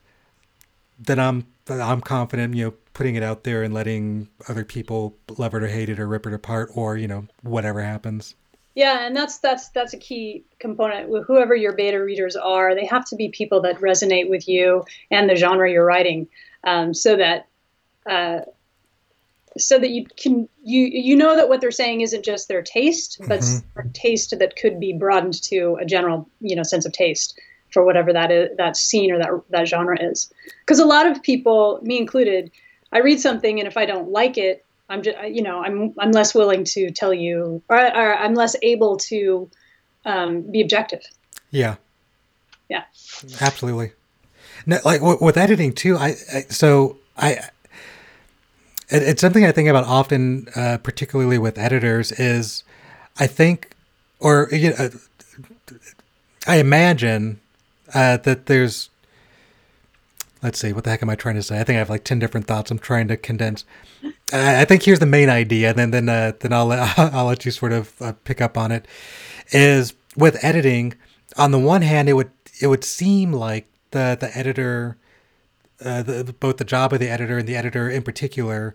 Speaker 1: then I'm I'm confident, you know, putting it out there and letting other people love it or hate it or rip it apart or you know whatever happens.
Speaker 2: Yeah, and that's that's that's a key component. Whoever your beta readers are, they have to be people that resonate with you and the genre you're writing, um, so that uh, so that you can you you know that what they're saying isn't just their taste, but mm-hmm. taste that could be broadened to a general you know sense of taste for whatever that is that scene or that that genre is. Because a lot of people, me included, I read something and if I don't like it, I'm just you know I'm I'm less willing to tell you or, or I'm less able to um, be objective.
Speaker 1: Yeah.
Speaker 2: Yeah.
Speaker 1: Absolutely. No, like with editing too. I, I so I it's something I think about often, uh, particularly with editors, is I think, or you know, I imagine uh, that there's, let's see, what the heck am I trying to say? I think I have like ten different thoughts. I'm trying to condense. I, I think here's the main idea, and then then uh, then I'll I'll let you sort of uh, pick up on it. Is with editing, on the one hand, it would it would seem like the the editor uh, the, both the job of the editor and the editor in particular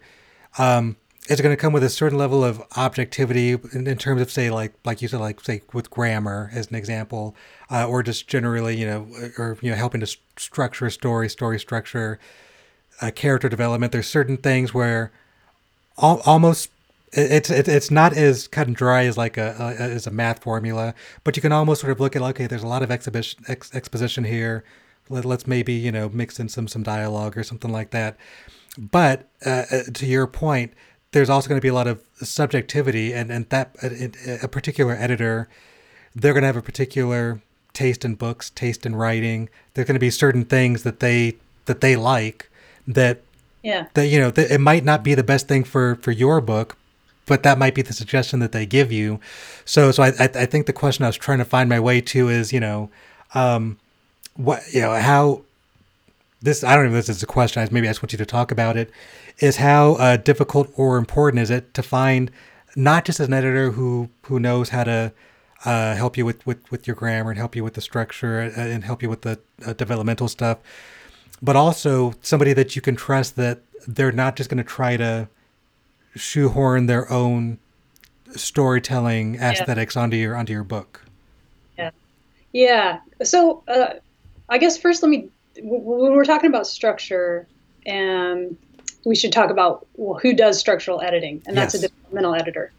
Speaker 1: um, is going to come with a certain level of objectivity in, in, terms of say like like you said like say with grammar as an example uh, or just generally you know or you know helping to st- structure a story story structure uh, character development. There's certain things where al- almost it's it's not as cut and dry as like a, a, as a math formula, but you can almost sort of look at okay, there's a lot of exhibition ex, exposition here. Let, us maybe you know mix in some some dialogue or something like that. But uh, uh to your point there's also going to be a lot of subjectivity and and that a, a particular editor they're going to have a particular taste in books taste in writing there's going to be certain things that they that they like that
Speaker 2: yeah
Speaker 1: that you know that it might not be the best thing for for your book but that might be the suggestion that they give you so so i i think the question i was trying to find my way to is you know um what you know how this I don't even know if this is a question. Maybe I just want you to talk about it. Is how uh, difficult or important is it to find not just an editor who who knows how to uh, help you with, with, with your grammar and help you with the structure uh, and help you with the uh, developmental stuff, but also somebody that you can trust that they're not just going to try to shoehorn their own storytelling aesthetics yeah. onto your onto your book.
Speaker 2: Yeah, yeah. So uh, I guess first, let me when we're talking about structure, and um, we should talk about well, who does structural editing, and that's yes. a developmental editor.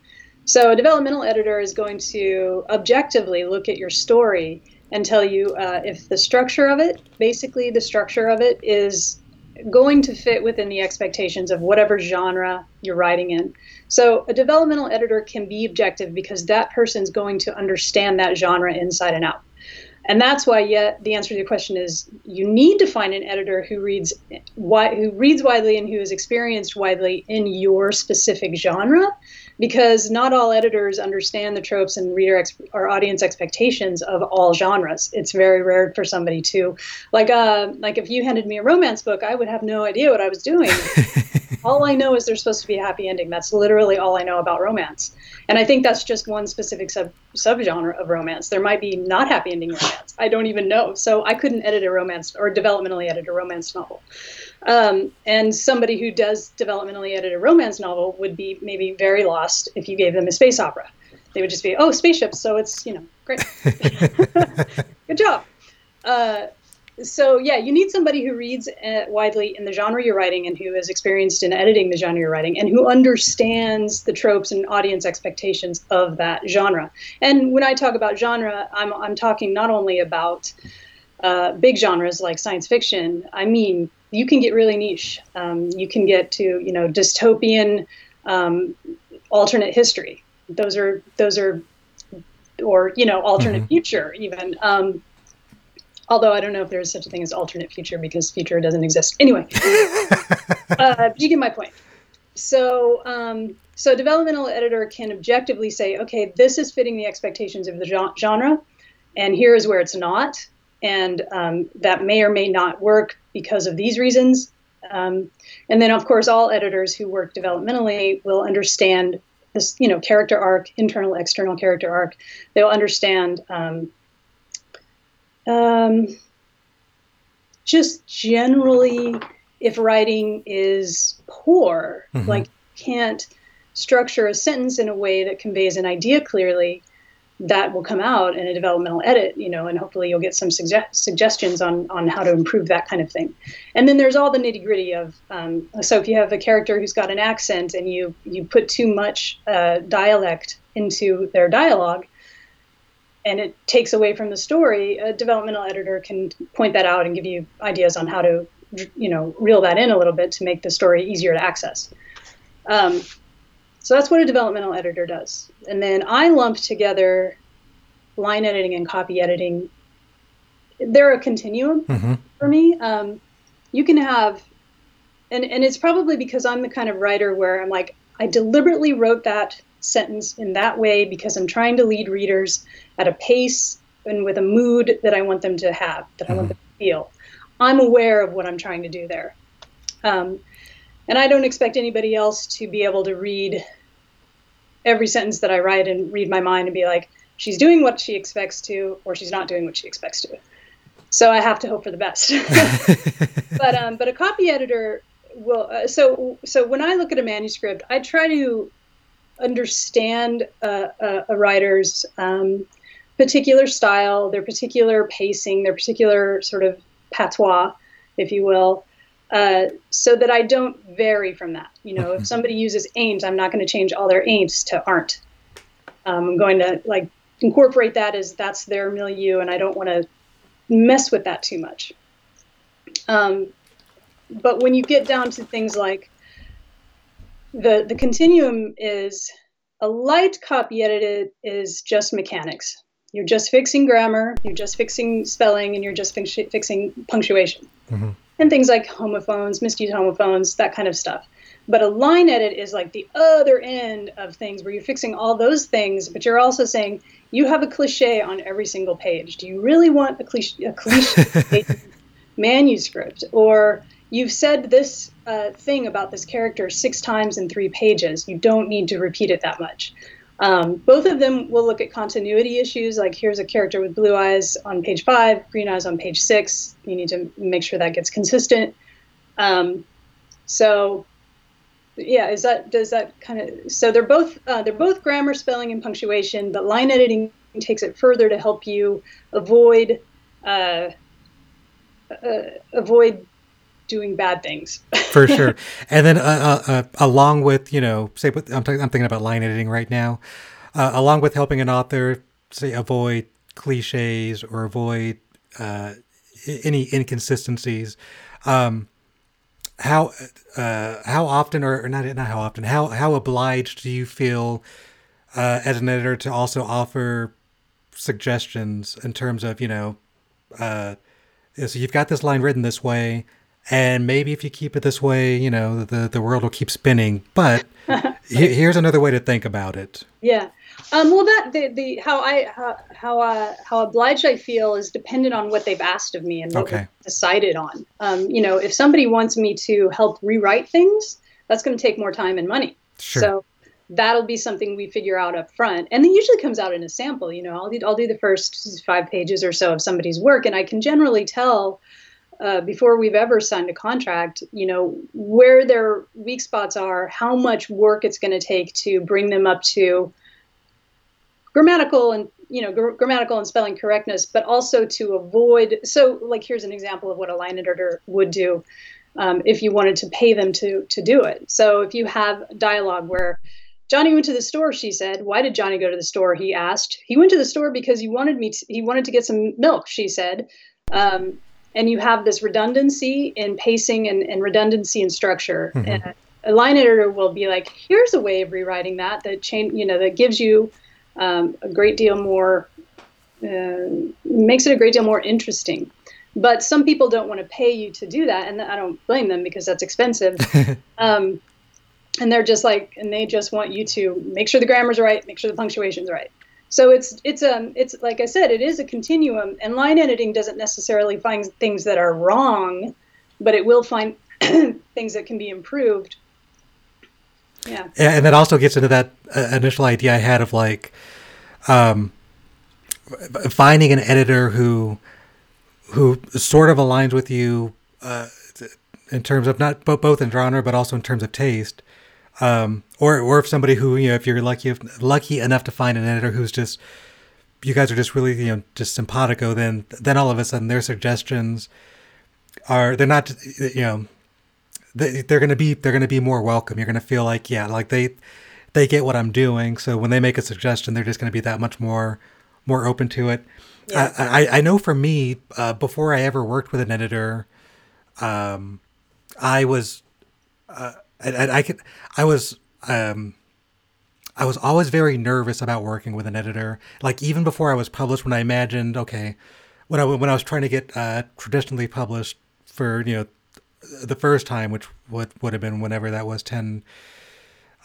Speaker 2: So a developmental editor is going to objectively look at your story and tell you uh, if the structure of it, basically the structure of it, is going to fit within the expectations of whatever genre you're writing in. So a developmental editor can be objective because that person's going to understand that genre inside and out. And that's why, yet, the answer to your question is you need to find an editor who reads who reads widely and who is experienced widely in your specific genre, because not all editors understand the tropes and reader ex- or audience expectations of all genres. It's very rare for somebody to, like, uh, like if you handed me a romance book, I would have no idea what I was doing. all I know is there's supposed to be a happy ending. That's literally all I know about romance. And I think that's just one specific sub subgenre of romance. There might be not happy ending romance. I don't even know. So I couldn't edit a romance or developmentally edit a romance novel. Um, and somebody who does developmentally edit a romance novel would be maybe very lost if you gave them a space opera. They would just be, oh, spaceships. So it's, you know, great. Good job. Uh, so yeah, you need somebody who reads uh, widely in the genre you're writing and who is experienced in editing the genre you're writing and who understands the tropes and audience expectations of that genre. And when I talk about genre, I'm I'm talking not only about uh, big genres like science fiction. I mean, you can get really niche. Um, you can get to you know dystopian, um, alternate history. Those are those are, or you know alternate mm-hmm. future even. Um, although I don't know if there is such a thing as alternate future because future doesn't exist. Anyway, uh, you get my point. So, um, so a developmental editor can objectively say, okay, this is fitting the expectations of the genre, and here is where it's not, and um, that may or may not work because of these reasons. Um, and then, of course, all editors who work developmentally will understand this, you know, character arc, internal, external character arc. They'll understand um, um, just generally, if writing is poor, mm-hmm. like can't structure a sentence in a way that conveys an idea clearly, that will come out in a developmental edit, you know, and hopefully you'll get some suge- suggestions on on how to improve that kind of thing. And then there's all the nitty gritty of um, so if you have a character who's got an accent and you you put too much uh, dialect into their dialogue, and it takes away from the story, a developmental editor can point that out and give you ideas on how to, you know, reel that in a little bit to make the story easier to access. Um, so that's what a developmental editor does. And then I lump together line editing and copy editing. They're a continuum mm-hmm. for me. Um, you can have, and, and it's probably because I'm the kind of writer where I'm like, I deliberately wrote that sentence in that way because I'm trying to lead readers at a pace and with a mood that I want them to have, that mm-hmm. I want them to feel. I'm aware of what I'm trying to do there. Um, and I don't expect anybody else to be able to read every sentence that I write and read my mind and be like, she's doing what she expects to, or she's not doing what she expects to. So I have to hope for the best. but um, but a copy editor will. Uh, so so when I look at a manuscript, I try to understand a, a, a writer's um, particular style, their particular pacing, their particular sort of patois, if you will, uh, so that I don't vary from that. You know, if somebody uses ain't, I'm not going to change all their ain'ts to aren't. Um, I'm going to like incorporate that as that's their milieu, and I don't want to mess with that too much. Um, but when you get down to things like the the continuum is a light copy edited is just mechanics. You're just fixing grammar, you're just fixing spelling, and you're just fixing punctuation. Mm-hmm. And things like homophones, misused homophones, that kind of stuff. But a line edit is like the other end of things where you're fixing all those things, but you're also saying you have a cliche on every single page. Do you really want a cliche, a cliche manuscript? Or you've said this uh, thing about this character six times in three pages. You don't need to repeat it that much. Um, both of them will look at continuity issues, like here's a character with blue eyes on page five, green eyes on page six. You need to make sure that gets consistent. Um, so, yeah, is that does that kind of? So they're both uh, they're both grammar, spelling, and punctuation, but line editing takes it further to help you avoid uh, uh, avoid doing bad things.
Speaker 1: For sure. And then uh, uh, uh, along with, you know, say, I'm, t- I'm thinking about line editing right now, uh, along with helping an author, say, avoid cliches or avoid uh, any inconsistencies. Um, how uh, how often or, or, not not how often how how obliged do you feel as an editor to also offer suggestions in terms of you know so you've got this line written this way and maybe if you keep it this way, you know, the the world will keep spinning. But here's another way to think about it.
Speaker 2: Yeah. Um, well, that the, the how I how how, uh, how obliged I feel is dependent on what they've asked of me and what okay. decided on. Um, you know, if somebody wants me to help rewrite things, that's going to take more time and money. Sure. So that'll be something we figure out up front, and then usually comes out in a sample. You know, I'll do, I'll do the first five pages or so of somebody's work, and I can generally tell uh, before we've ever signed a contract, you know, where their weak spots are, how much work it's going to take to bring them up to grammatical and you know gr- grammatical and spelling correctness, but also to avoid. So, like here's an example of what a line editor would do um, if you wanted to pay them to to do it. So, if you have dialogue where Johnny went to the store, she said. Why did Johnny go to the store? He asked. He went to the store because he wanted me. To, he wanted to get some milk. She said. Um, and you have this redundancy in pacing and, and redundancy in structure. Mm-hmm. And a line editor will be like, "Here's a way of rewriting that that change. You know, that gives you um, a great deal more, uh, makes it a great deal more interesting. But some people don't want to pay you to do that, and I don't blame them because that's expensive. um, and they're just like, and they just want you to make sure the grammar's right, make sure the punctuation's right. So it's it's um it's like I said, it is a continuum, and line editing doesn't necessarily find things that are wrong, but it will find things that can be improved yeah.
Speaker 1: And that also gets into that uh, initial idea I had of like um, finding an editor who who sort of aligns with you uh, in terms of not both in genre but also in terms of taste. Um, or or if somebody who you know if you're lucky if, lucky enough to find an editor who's just you guys are just really you know just simpatico then then all of a sudden their suggestions are they're not you know they, they're gonna be they're gonna be more welcome. You're gonna feel like yeah, like they they get what I'm doing. So when they make a suggestion, they're just gonna be that much more more open to it. Yeah. I, I, I know for me, uh, before I ever worked with an editor, um, I was uh, I, I could I was um, I was always very nervous about working with an editor. Like even before I was published, when I imagined, okay, when I when I was trying to get uh, traditionally published for you know the first time, which would, would have been whenever that was 10,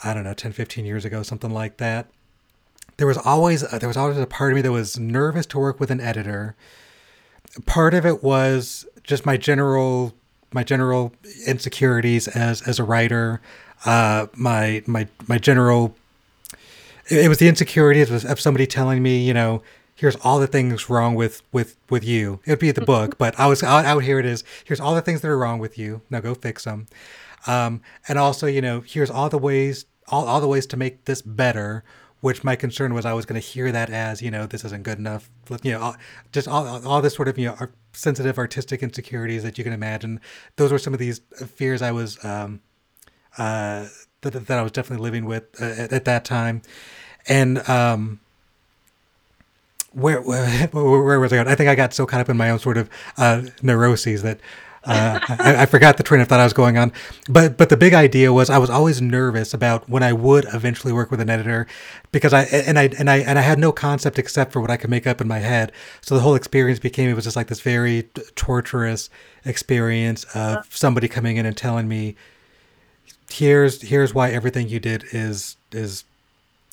Speaker 1: I don't know, 10, 15 years ago, something like that. There was always uh, there was always a part of me that was nervous to work with an editor. Part of it was just my general my general insecurities as as a writer. Uh, my my my general it, it was the insecurities of, of somebody telling me, you know, here's all the things wrong with with with you. It'd be the mm-hmm. book, but I was out, out here. It is. Here's all the things that are wrong with you. Now go fix them. Um, and also, you know, here's all the ways all, all the ways to make this better. Which my concern was, I was going to hear that as you know, this isn't good enough. You know, all, just all all this sort of you know sensitive artistic insecurities that you can imagine. Those were some of these fears I was um, uh, that that I was definitely living with uh, at, at, that time, and um, where, where, where was I going? I think I got so caught up in my own sort of uh, neuroses that uh, I, I, forgot the train of thought I was going on. But but the big idea was I was always nervous about when I would eventually work with an editor because I and I and I and I had no concept except for what I could make up in my head. So the whole experience became it was just like this very torturous experience of somebody coming in and telling me here's here's why everything you did is is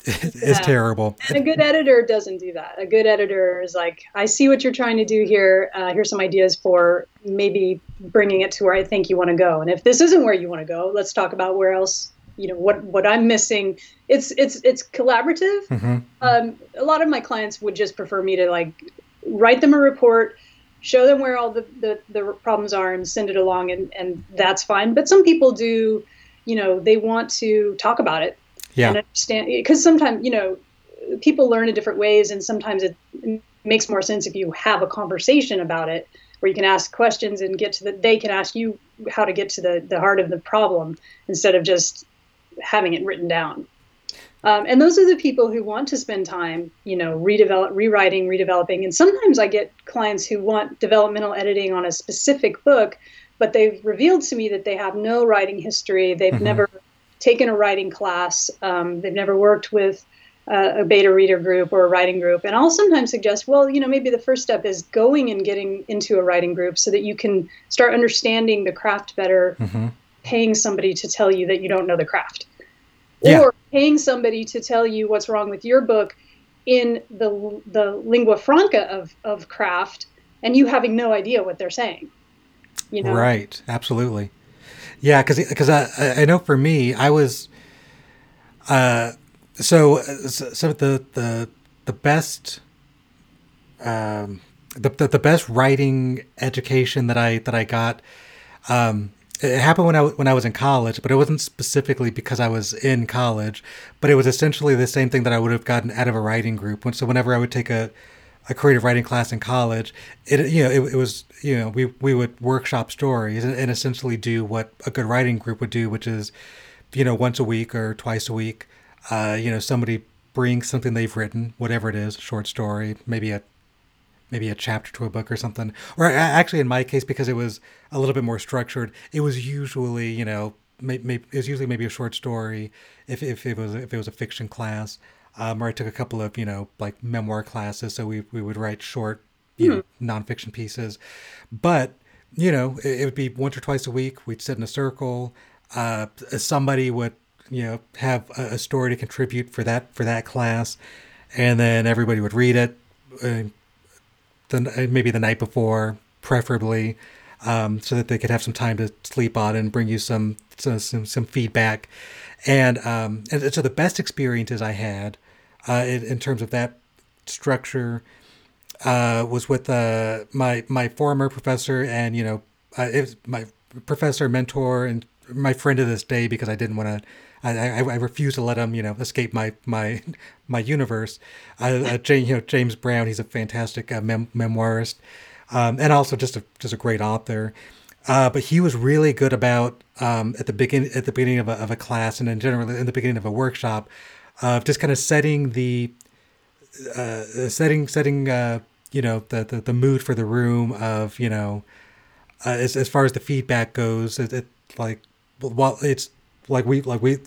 Speaker 1: is yeah. terrible.
Speaker 2: And a good editor doesn't do that. A good editor is like, I see what you're trying to do here. Uh, here's some ideas for maybe bringing it to where I think you want to go. And if this isn't where you want to go, let's talk about where else. You know what what I'm missing. It's it's it's collaborative. Mm-hmm. Um, a lot of my clients would just prefer me to like write them a report, show them where all the, the, the problems are, and send it along, and and that's fine. But some people do, you know, they want to talk about it
Speaker 1: yeah.
Speaker 2: and understand because sometimes you know people learn in different ways and sometimes it makes more sense if you have a conversation about it where you can ask questions and get to the they can ask you how to get to the, the heart of the problem instead of just having it written down um, and those are the people who want to spend time you know redevelop rewriting redeveloping and sometimes i get clients who want developmental editing on a specific book but they've revealed to me that they have no writing history they've mm-hmm. never taken a writing class. Um, they've never worked with uh, a beta reader group or a writing group. And I'll sometimes suggest, well, you know, maybe the first step is going and getting into a writing group so that you can start understanding the craft better, mm-hmm. paying somebody to tell you that you don't know the craft. Yeah. Or paying somebody to tell you what's wrong with your book in the the lingua franca of, of craft and you having no idea what they're saying.
Speaker 1: You know? Right. Absolutely. Yeah, because because I I know for me I was, uh, so so the the the best, um, the, the the best writing education that I that I got, um, it happened when I when I was in college, but it wasn't specifically because I was in college, but it was essentially the same thing that I would have gotten out of a writing group. So whenever I would take a a creative writing class in college, it you know it, it was you know we we would workshop stories and, and essentially do what a good writing group would do, which is you know once a week or twice a week, uh, you know somebody brings something they've written, whatever it is, short story, maybe a maybe a chapter to a book or something. Or actually, in my case, because it was a little bit more structured, it was usually you know maybe, it was usually maybe a short story if, if it was if it was a fiction class. Um, or I took a couple of you know like memoir classes, so we we would write short you hmm. know nonfiction pieces, but you know it, it, would be once or twice a week. We'd sit in a circle. Uh, somebody would you know have a, a story to contribute for that for that class, and then everybody would read it. Uh, the maybe the night before, preferably, um, so that they could have some time to sleep on and bring you some some some, some feedback. And um, and so the best experiences I had uh, in, in, terms of that structure uh, was with uh, my my former professor and you know uh, it was my professor mentor and my friend to this day because I didn't want to I, I, I refuse to let him, you know, escape my my my universe. Uh, uh, James, you know, James Brown, he's a fantastic uh, mem- memoirist, um, and also just a just a great author. Uh, but he was really good about um, at the begin at the beginning of a, of a class and in general in the beginning of a workshop, of just kind of setting the uh, setting setting uh, you know the, the, the mood for the room of you know as as far as the feedback goes, it, it like well it's like we like we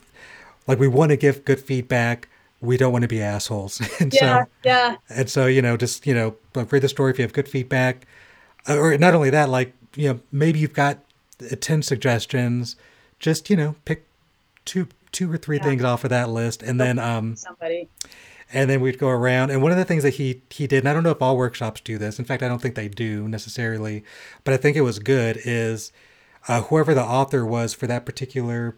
Speaker 1: like we want to give good feedback we don't want to be assholes. And
Speaker 2: yeah, so yeah
Speaker 1: and so you know just you know read the story if you have good feedback. Uh, or not only that like you know maybe you've got uh, 10 suggestions just you know pick two two or three yeah. things off of that list and then um
Speaker 2: somebody
Speaker 1: and then we'd go around and one of the things that he he did and i don't know if all workshops do this in fact i don't think they do necessarily but i think it was good is uh, whoever the author was for that particular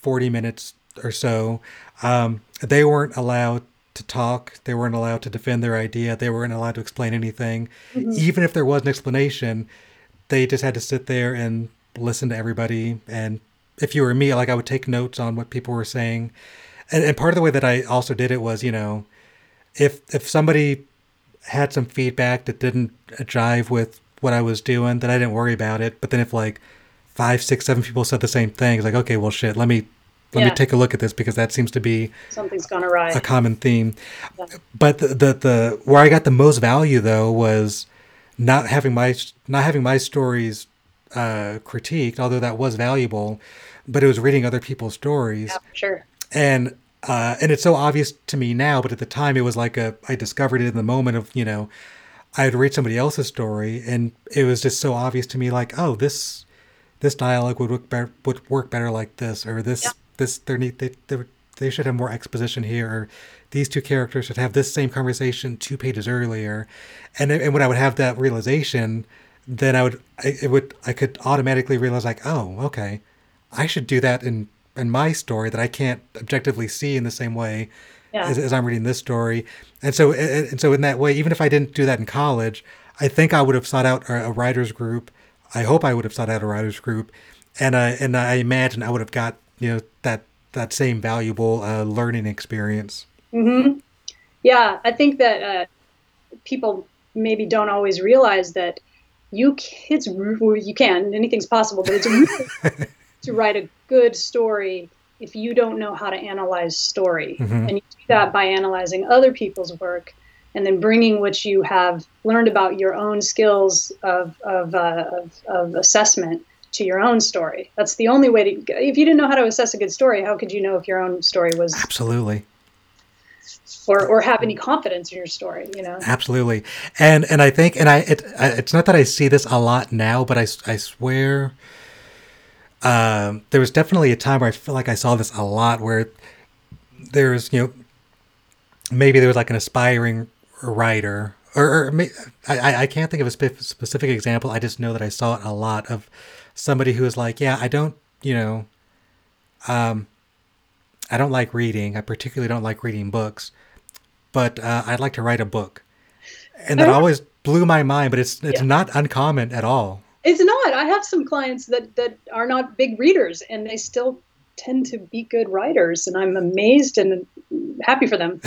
Speaker 1: 40 minutes or so, um, they weren't allowed to talk. They weren't allowed to defend their idea. They weren't allowed to explain anything. Mm-hmm. Even if there was an explanation, they just had to sit there and listen to everybody. And if you were me, like I would take notes on what people were saying. And, and part of the way that I also did it was, you know, if if somebody had some feedback that didn't jive with what I was doing, then I didn't worry about it. But then if like five, six, seven people said the same thing. It's like, okay, well, shit, let me let yeah. me take a look at this because that seems to be
Speaker 2: something's gone awry.
Speaker 1: A common theme. Yeah. But the, the, the where I got the most value though was not having my not having my stories uh, critiqued, although that was valuable. But it was reading other people's stories.
Speaker 2: Yeah, sure.
Speaker 1: And uh, and it's so obvious to me now, but at the time it was like a I discovered it in the moment of you know I'd read somebody else's story and it was just so obvious to me like oh this this dialogue would work better, would work better like this, or this yeah. this need they, they they should have more exposition here, or these two characters should have this same conversation two pages earlier, and and when I would have that realization, then I would I, it would I could automatically realize like oh okay, I should do that in in my story that I can't objectively see in the same way yeah. as, as, I'm reading this story, and so and, so in that way, even if I didn't do that in college, I think I would have sought out a, a writers group I hope I would have sought out a writers group, and I and I imagine I would have got you know that that same valuable uh, learning experience.
Speaker 2: Mm-hmm. Yeah, I think that uh, people maybe don't always realize that you it's you can anything's possible, but it's really to write a good story if you don't know how to analyze story, mm-hmm. and you do that by analyzing other people's work and then bringing what you have learned about your own skills of, of, uh, of, of, assessment to your own story. That's the only way to, if you didn't know how to assess a good story, how could you know if your own story was
Speaker 1: absolutely
Speaker 2: or, or have any confidence in your story, you know?
Speaker 1: Absolutely. And, and I think, and I, it, it's not that I see this a lot now, but I, I swear, um, there was definitely a time where I feel like I saw this a lot where there's, you know, maybe there was like an aspiring writer or, or I, I can't think of a specific example. I just know that I saw it a lot of somebody who was like, yeah, I don't, you know, um, I don't like reading. I particularly don't like reading books, but uh, I'd like to write a book. And that always blew my mind, but it's it's yeah. not uncommon at all.
Speaker 2: It's not. I have some clients that that are not big readers, and they still tend to be good writers, and I'm amazed and happy for them.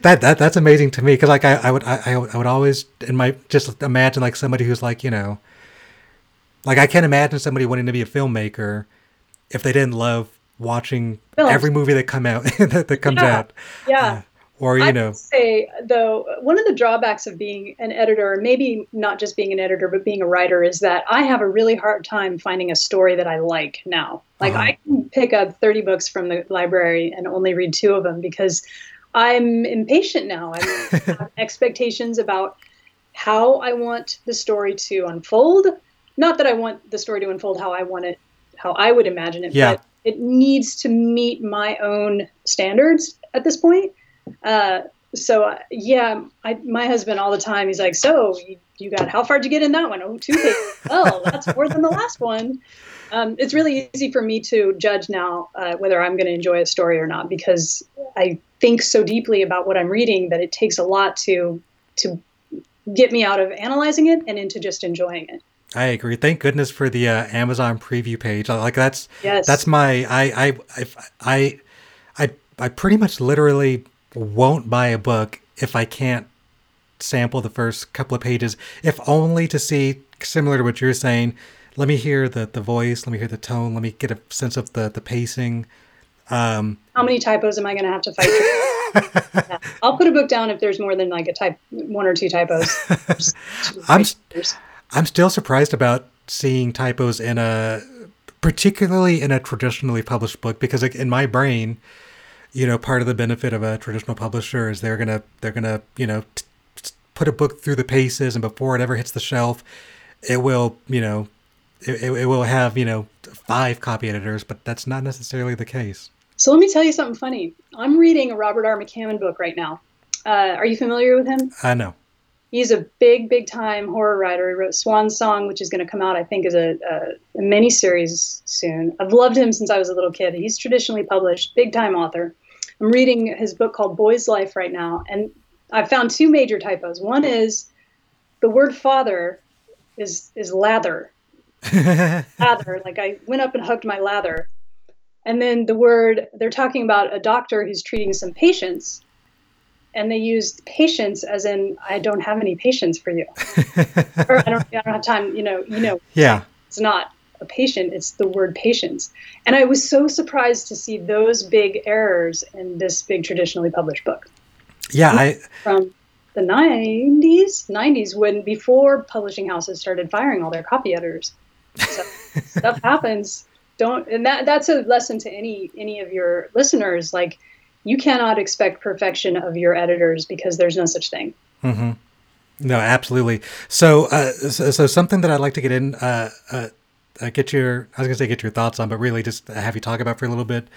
Speaker 1: that that that's amazing to me because like I, I would I, I would always in my just imagine like somebody who's like you know like I can't imagine somebody wanting to be a filmmaker if they didn't love watching Films. every movie that come out that, that comes
Speaker 2: yeah.
Speaker 1: out.
Speaker 2: Yeah. Uh,
Speaker 1: or you
Speaker 2: I
Speaker 1: know.
Speaker 2: say though one of the drawbacks of being an editor maybe not just being an editor but being a writer is that i have a really hard time finding a story that i like now. Like uh-huh. i can pick up 30 books from the library and only read two of them because i'm impatient now. I have expectations about how i want the story to unfold. Not that i want the story to unfold how i want it how i would imagine it
Speaker 1: yeah.
Speaker 2: but it needs to meet my own standards at this point uh, so uh, yeah, I, my husband all the time, he's like, so you, you got, how far did you get in that one? Oh, two pages. oh, that's more than the last one. Um, it's really easy for me to judge now uh, whether I'm going to enjoy a story or not because I think so deeply about what I'm reading that it takes a lot to to get me out of analyzing it and into just enjoying it.
Speaker 1: I agree. Thank goodness for the uh, Amazon preview page. Like that's
Speaker 2: yes.
Speaker 1: that's my I I I I I, I pretty much literally won't buy a book if I can't sample the first couple of pages, if only to see, similar to what you're saying, let me hear the, the voice, let me hear the tone, let me get a sense of the, the pacing. Um,
Speaker 2: How many typos am I going to have to fight? yeah. I'll put a book down if there's more than like a type, one or two typos.
Speaker 1: I'm, I'm still surprised about seeing typos in a, particularly in a traditionally published book, because like, in my brain, you know, part of the benefit of a traditional publisher is they're gonna they're gonna you know t- t- put a book through the paces, and before it ever hits the shelf, it will you know it, it will have you know five copy editors, but that's not necessarily the case.
Speaker 2: So let me tell you something funny. I'm reading a Robert R. McCammon book right now. Uh, are you familiar with him?
Speaker 1: I know.
Speaker 2: He's a big, big time horror writer. He wrote Swan Song, which is going to come out, I think, as a, a, a mini series soon. I've loved him since I was a little kid. He's traditionally published, big time author. I'm reading his book called Boy's Life right now, and I found two major typos. One is the word father is is lather. lather, like I went up and hugged my lather. And then the word they're talking about a doctor who's treating some patients, and they used patience as in I don't have any patience for you, or I don't I don't have time. You know, you know.
Speaker 1: Yeah.
Speaker 2: It's not a patient, it's the word patience. And I was so surprised to see those big errors in this big traditionally published book.
Speaker 1: Yeah, I
Speaker 2: from the 90s, 90s when before publishing houses started firing all their copy editors. So stuff happens. Don't and that that's a lesson to any any of your listeners like you cannot expect perfection of your editors because there's no such thing.
Speaker 1: Mm-hmm. No, absolutely. So, uh, so, so, something that I'd like to get in, uh, uh, uh, get your I was gonna say get your thoughts on, but really just have you talk about for a little bit,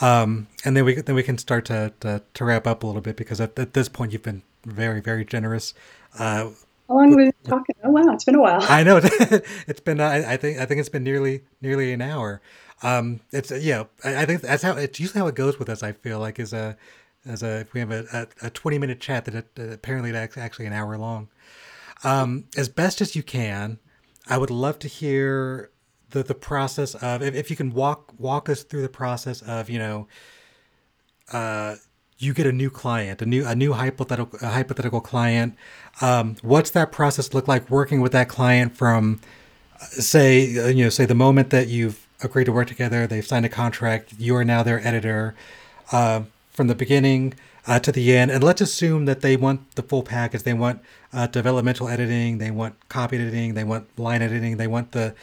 Speaker 1: um, and then we then we can start to, to, to wrap up a little bit because at, at, this point you've been very very generous.
Speaker 2: Uh, How long have we been talking? Oh wow, it's been a while.
Speaker 1: I know it's been. Uh, I think I think it's been nearly nearly an hour. Um, it's uh, yeah. I, I think that's how it's usually how it goes with us. I feel like is a as a if we have a, a, a twenty minute chat that it, uh, apparently that's actually an hour long. Um, as best as you can, I would love to hear the the process of if, if you can walk walk us through the process of you know uh you get a new client a new a new hypothetical a hypothetical client. Um what's that process look like working with that client from say uh, you know say the moment that you've agreed to work together they've signed a contract you are now their editor uh, from the beginning uh, to the end. And let's assume that they want the full package. They want uh, developmental editing they want copy editing they want line editing they want the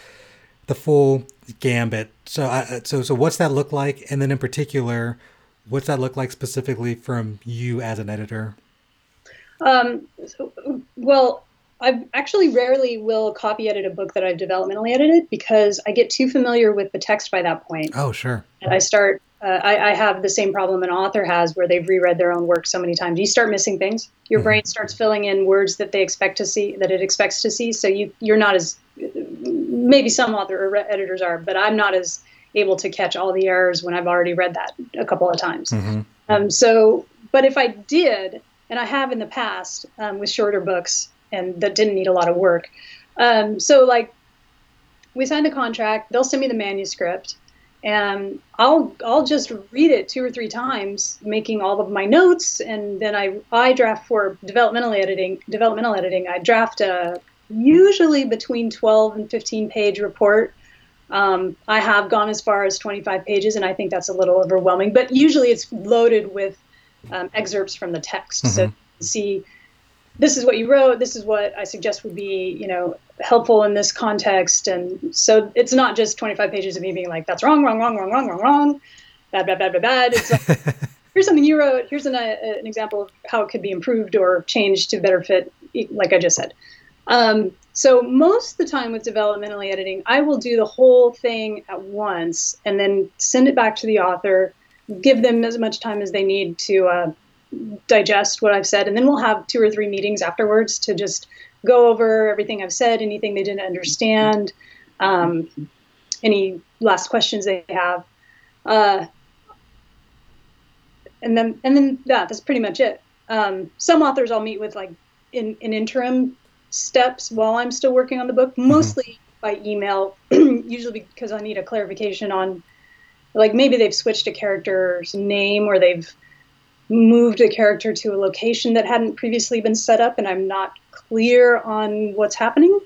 Speaker 1: the full gambit. So, uh, so, so what's that look like? And then in particular, what's that look like specifically from you as an editor?
Speaker 2: Um, so, well, I actually rarely will copy edit a book that I've developmentally edited because I get too familiar with the text by that point.
Speaker 1: Oh, sure.
Speaker 2: And I start, uh, I, I, have the same problem an author has where they've reread their own work so many times. You start missing things. Your mm-hmm. brain starts filling in words that they expect to see, that it expects to see. So you, you're not as maybe some author editors are, but I'm not as able to catch all the errors when I've already read that a couple of times. Mm-hmm. Um, so, but if I did, and I have in the past um, with shorter books and that didn't need a lot of work, Um, so like, we signed the contract. They'll send me the manuscript, and I'll I'll just read it two or three times, making all of my notes, and then I I draft for developmental editing. Developmental editing. I draft a usually between 12 and 15 page report. Um, I have gone as far as 25 pages, and I think that's a little overwhelming. But usually, it's loaded with um, excerpts from the text, mm-hmm. so see this is what you wrote this is what i suggest would be you know helpful in this context and so it's not just 25 pages of me being like that's wrong wrong wrong wrong wrong wrong wrong bad bad bad bad bad it's like, here's something you wrote here's an, uh, an example of how it could be improved or changed to better fit like i just said um, so most of the time with developmentally editing i will do the whole thing at once and then send it back to the author give them as much time as they need to uh, digest what I've said, and then we'll have two or three meetings afterwards to just go over everything I've said, anything they didn't understand, um, any last questions they have, uh, and then and then yeah, that's pretty much it. Um, some authors I'll meet with like in, in interim steps while I'm still working on the book, mm-hmm. mostly mm-hmm. by email, usually because I need a clarification on like maybe they've switched a character's name or they've moved a character to a location that hadn't previously been set up and I'm not clear on what's happening.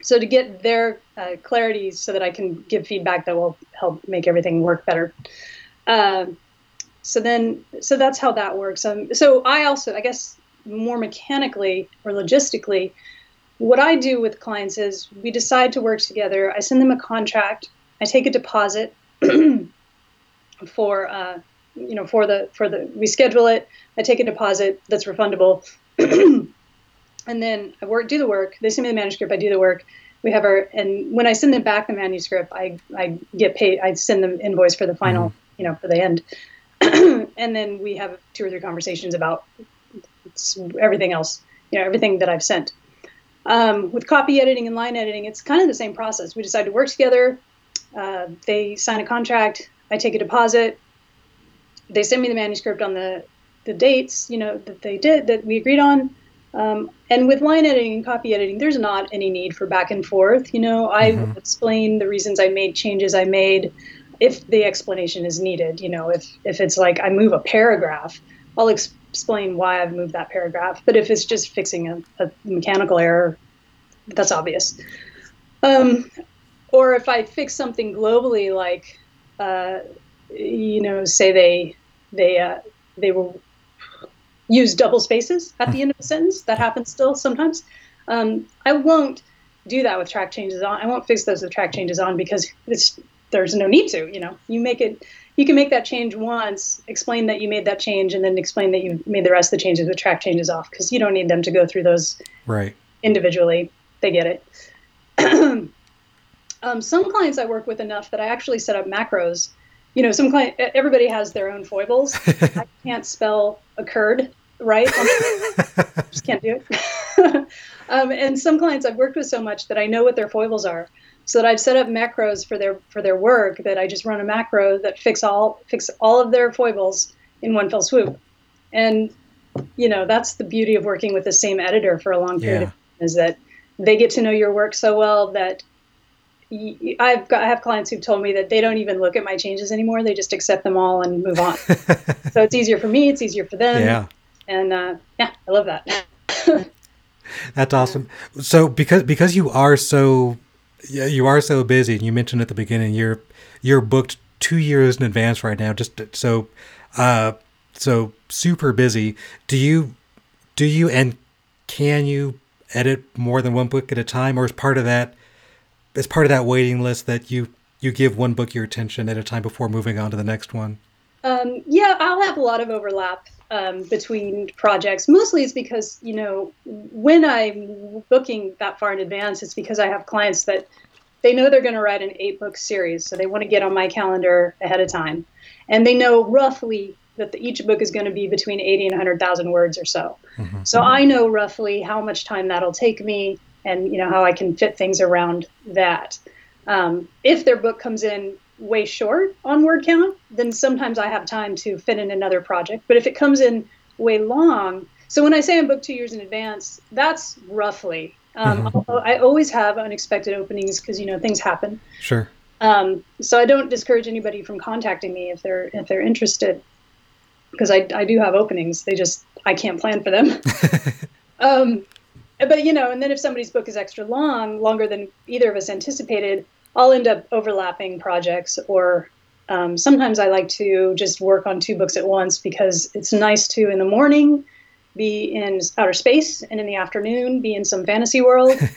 Speaker 2: So to get their uh, clarity so that I can give feedback that will help make everything work better. Uh, so then, so that's how that works. Um, so I also, I guess, more mechanically or logistically, what I do with clients is we decide to work together. I send them a contract. I take a deposit for uh, you know for the for the we schedule it. I take a deposit that's refundable. And then i work do the work. They send me the manuscript. I do the work. We have our and when i send them back the manuscript i i get paid. I send them invoice for the final mm-hmm. you know for the end. And then we have two or three conversations about everything else you know everything that i've sent um, with copy editing and line editing it's kind of the same process we decide to work together uh, they sign a contract i take a deposit they send me the manuscript on the the dates, you know, that they did that we agreed on. Um, and with line editing and copy editing, there's not any need for back and forth. You know, I mm-hmm. explain the reasons I made changes I made if the explanation is needed. You know, if if it's like I move a paragraph, I'll ex- explain why I've moved that paragraph. But if it's just fixing a, a mechanical error, that's obvious. Um, or if I fix something globally, like uh, you know, say they they uh, they will use double spaces at the end of a sentence. That happens still sometimes. Um, I won't do that with track changes on. I won't fix those with track changes on because there's no need to. You know, you make it. You can make that change once, explain that you made that change, and then explain that you made the rest of the changes with track changes off because you don't need them to go through those
Speaker 1: right
Speaker 2: individually. They get it. um, some clients I work with enough that I actually set up macros you know, some client, everybody has their own foibles. I can't spell occurred right. just can't do it. um, and some clients I've worked with so much that I know what their foibles are. So that I've set up macros for their for their work that I just run a macro that fix all fix all of their foibles in one fell swoop. And you know, that's the beauty of working with the same editor for a long period yeah. of time is that they get to know your work so well that I've got I have clients who've told me that they don't even look at my changes anymore. They just accept them all and move on. so it's easier for me. It's easier for them.
Speaker 1: Yeah.
Speaker 2: And uh, yeah, I love that.
Speaker 1: That's awesome. So because because you are so yeah you are so busy, and you mentioned at the beginning you're you're booked two years in advance right now. Just so uh so super busy. Do you do you and can you edit more than one book at a time, or is part of that as part of that waiting list that you you give one book your attention at a time before moving on to the next one?
Speaker 2: Um, yeah, I'll have a lot of overlap um, between projects. Mostly it's because, you know, when I'm booking that far in advance, it's because I have clients that they know they're going to write an eight book series. So they want to get on my calendar ahead of time. And they know roughly that the, each book is going to be between 80 and 100,000 words or so. Mm-hmm. So I know roughly how much time that'll take me and you know how I can fit things around that. Um, if their book comes in way short on word count, then sometimes I have time to fit in another project. But if it comes in way long, so when I say I'm booked two years in advance, that's roughly. Um, mm-hmm. I always have unexpected openings because you know things happen.
Speaker 1: Sure.
Speaker 2: Um, so I don't discourage anybody from contacting me if they're if they're interested, because I I do have openings. They just I can't plan for them. um, but you know, and then if somebody's book is extra long, longer than either of us anticipated, I'll end up overlapping projects or um, sometimes I like to just work on two books at once because it's nice to in the morning be in outer space and in the afternoon be in some fantasy world.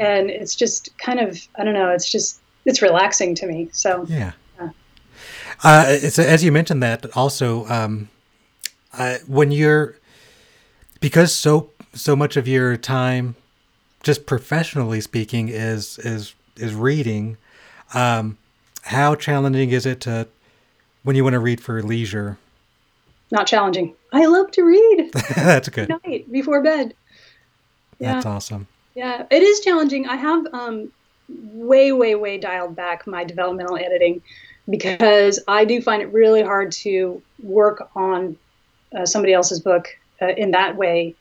Speaker 2: And it's just kind of i don't know it's just it's relaxing to me. So
Speaker 1: yeah, yeah. Uh, it's as you mentioned that also um, uh, when you're because so so much of your time just professionally speaking is is is reading um, how challenging is it to when you want to read for leisure
Speaker 2: not challenging. I love to read.
Speaker 1: That's good.
Speaker 2: Night before bed.
Speaker 1: Yeah. That's awesome.
Speaker 2: Yeah, it is challenging. I have um, way, way, way dialed back my developmental editing because I do find it really hard to work on uh, somebody else's book uh, in that way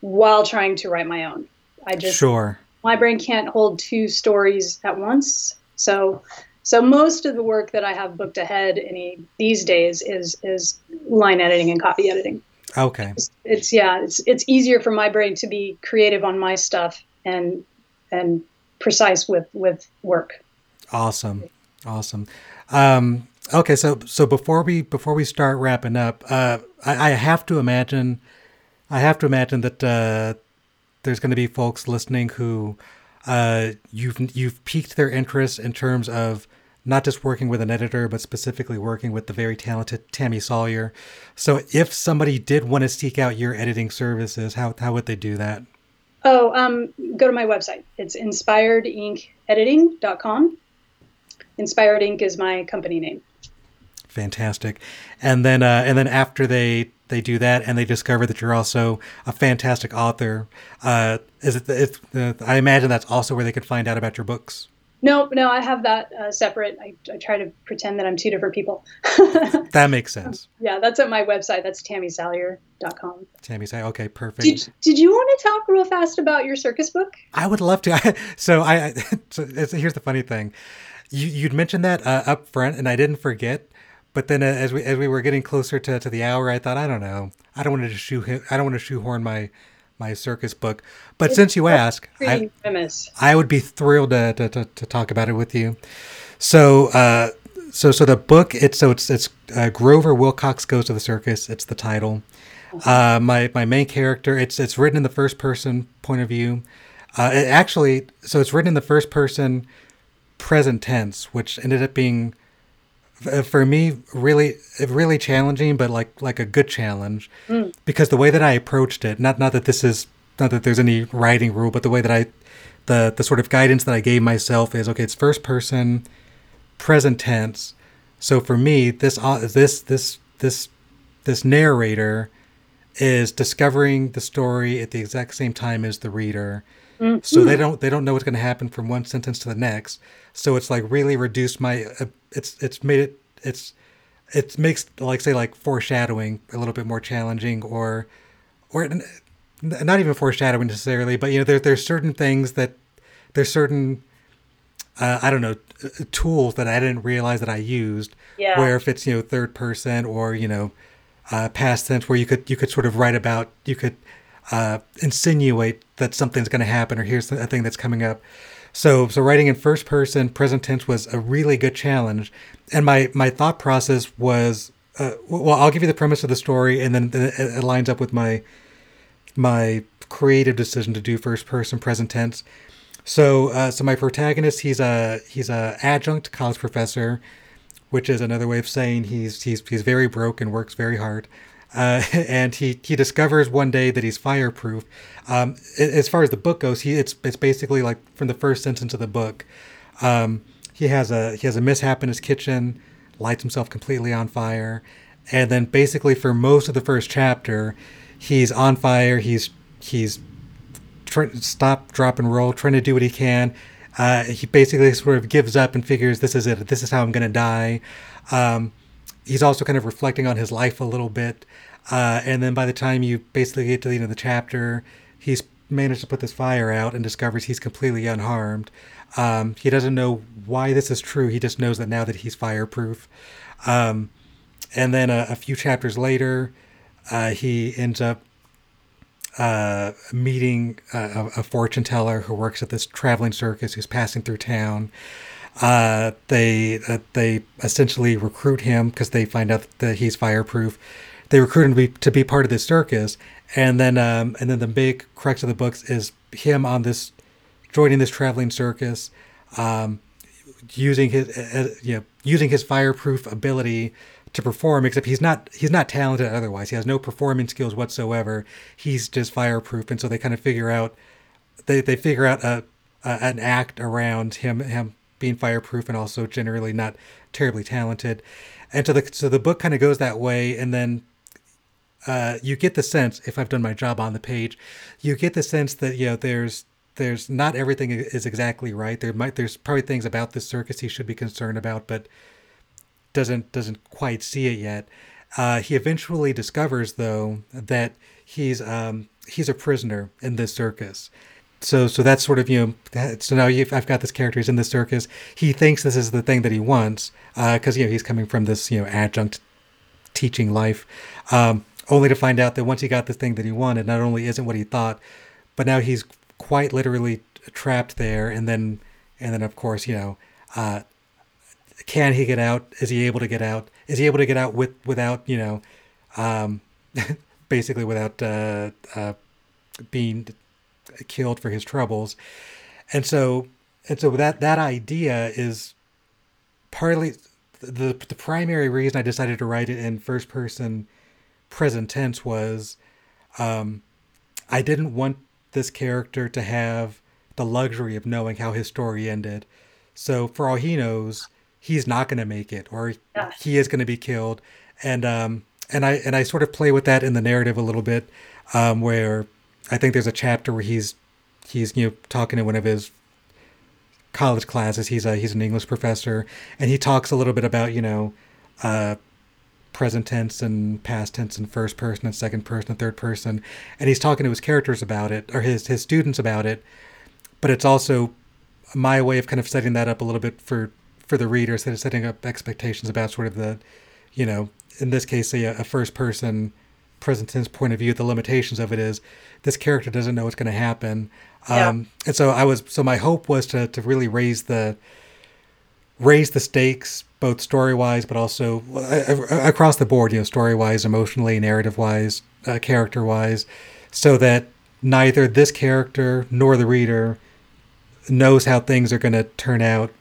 Speaker 2: while trying to write my own. I just
Speaker 1: sure
Speaker 2: my brain can't hold two stories at once. So so most of the work that I have booked ahead any these days is is line editing and copy editing.
Speaker 1: Okay.
Speaker 2: It's, it's, yeah, it's it's easier for my brain to be creative on my stuff and and precise with with work.
Speaker 1: Awesome. Awesome. Um, okay, so so before we before we start wrapping up, uh, I, I have to imagine I have to imagine that uh, there's going to be folks listening who uh, you've you've piqued their interest in terms of not just working with an editor, but specifically working with the very talented Tammy Salyer. So, if somebody did want to seek out your editing services, how how would they do that?
Speaker 2: Oh, um, go to my website. It's inspiredinkediting.com. Inspired Ink is my company name.
Speaker 1: Fantastic, and then uh, and then after they they do that and they discover that you're also a fantastic author. Uh, is it? It's, uh, I imagine that's also where they can find out about your books.
Speaker 2: No, no, I have that uh, separate. I, I try to pretend that I'm two different people.
Speaker 1: that makes sense.
Speaker 2: Yeah, that's at my website. That's tammysalyer.com.
Speaker 1: Tammy Salyer. Okay, perfect.
Speaker 2: Did, did you want to talk real fast about your circus book?
Speaker 1: I would love to. so I, so here's the funny thing. You, you'd mentioned that uh, up front, and I didn't forget. But then, uh, as we as we were getting closer to, to the hour, I thought, I don't know, I don't want to shoe I don't want to shoehorn my my circus book. But it's since you ask, I, I, would be thrilled to, to, to, to, talk about it with you. So, uh, so, so the book, it's, so it's, it's uh, Grover Wilcox Goes to the Circus. It's the title. Uh, my, my main character, it's, it's written in the first person point of view. Uh, it actually, so it's written in the first person present tense, which ended up being for me really really challenging but like like a good challenge mm. because the way that i approached it not not that this is not that there's any writing rule but the way that i the the sort of guidance that i gave myself is okay it's first person present tense so for me this uh, this this this this narrator is discovering the story at the exact same time as the reader mm-hmm. so they don't they don't know what's going to happen from one sentence to the next so it's like really reduced my uh, it's it's made it it's it makes like say like foreshadowing a little bit more challenging or or not even foreshadowing necessarily but you know there, there's certain things that there's certain uh, i don't know tools that i didn't realize that i used
Speaker 2: yeah.
Speaker 1: where if it's you know third person or you know uh, past tense where you could you could sort of write about you could uh, insinuate that something's going to happen or here's a thing that's coming up so, so writing in first person present tense was a really good challenge, and my my thought process was, uh, well, I'll give you the premise of the story, and then it lines up with my my creative decision to do first person present tense. So, uh, so my protagonist, he's a he's a adjunct college professor, which is another way of saying he's he's he's very broke and works very hard. Uh, and he he discovers one day that he's fireproof. Um, as far as the book goes, he it's it's basically like from the first sentence of the book. Um, he has a he has a mishap in his kitchen, lights himself completely on fire, and then basically for most of the first chapter, he's on fire. He's he's to stop, drop, and roll, trying to do what he can. Uh, he basically sort of gives up and figures this is it. This is how I'm going to die. Um, he's also kind of reflecting on his life a little bit. Uh, and then by the time you basically get to the end of the chapter, he's managed to put this fire out and discovers he's completely unharmed. Um, he doesn't know why this is true. He just knows that now that he's fireproof. Um, and then a, a, few chapters later, uh, he ends up uh, meeting a, a, fortune teller who works at this traveling circus who's passing through town. Uh, they uh, they essentially recruit him because they find out that he's fireproof. They recruit him to be, to be part of this circus, and then um, and then the big crux of the books is him on this joining this traveling circus, um, using his uh, you know using his fireproof ability to perform. Except he's not he's not talented otherwise. He has no performing skills whatsoever. He's just fireproof, and so they kind of figure out they they figure out a, a an act around him him being fireproof and also generally not terribly talented. And so the so the book kind of goes that way, and then uh, you get the sense, if I've done my job on the page, you get the sense that you know there's there's not everything is exactly right. There might there's probably things about this circus he should be concerned about, but doesn't doesn't quite see it yet. Uh, he eventually discovers though that he's um, he's a prisoner in this circus. So so that's sort of you know so now I've got this character he's in the circus. He thinks this is the thing that he wants because uh, you know he's coming from this you know adjunct teaching life. Um, only to find out that once he got the thing that he wanted, not only isn't what he thought, but now he's quite literally trapped there. And then, and then of course, you know, uh, can he get out? Is he able to get out? Is he able to get out with without you know, um, basically without uh, uh, being killed for his troubles? And so, and so that that idea is partly the the primary reason I decided to write it in first person present tense was um, I didn't want this character to have the luxury of knowing how his story ended. So for all he knows, he's not going to make it, or yeah. he is going to be killed. And um, and I and I sort of play with that in the narrative a little bit, um, where I think there's a chapter where he's he's you know talking to one of his college classes. He's a he's an English professor, and he talks a little bit about you know uh, present tense and past tense and first person and second person and third person and he's talking to his characters about it or his his students about it but it's also my way of kind of setting that up a little bit for for the reader setting up expectations about sort of the you know in this case a, a first person present tense point of view the limitations of it is this character doesn't know what's going to happen yeah. um, and so i was so my hope was to to really raise the raise the stakes both story wise, but also across the board, you know, story wise, emotionally, narrative wise, uh, character wise, so that neither this character nor the reader knows how things are going to turn out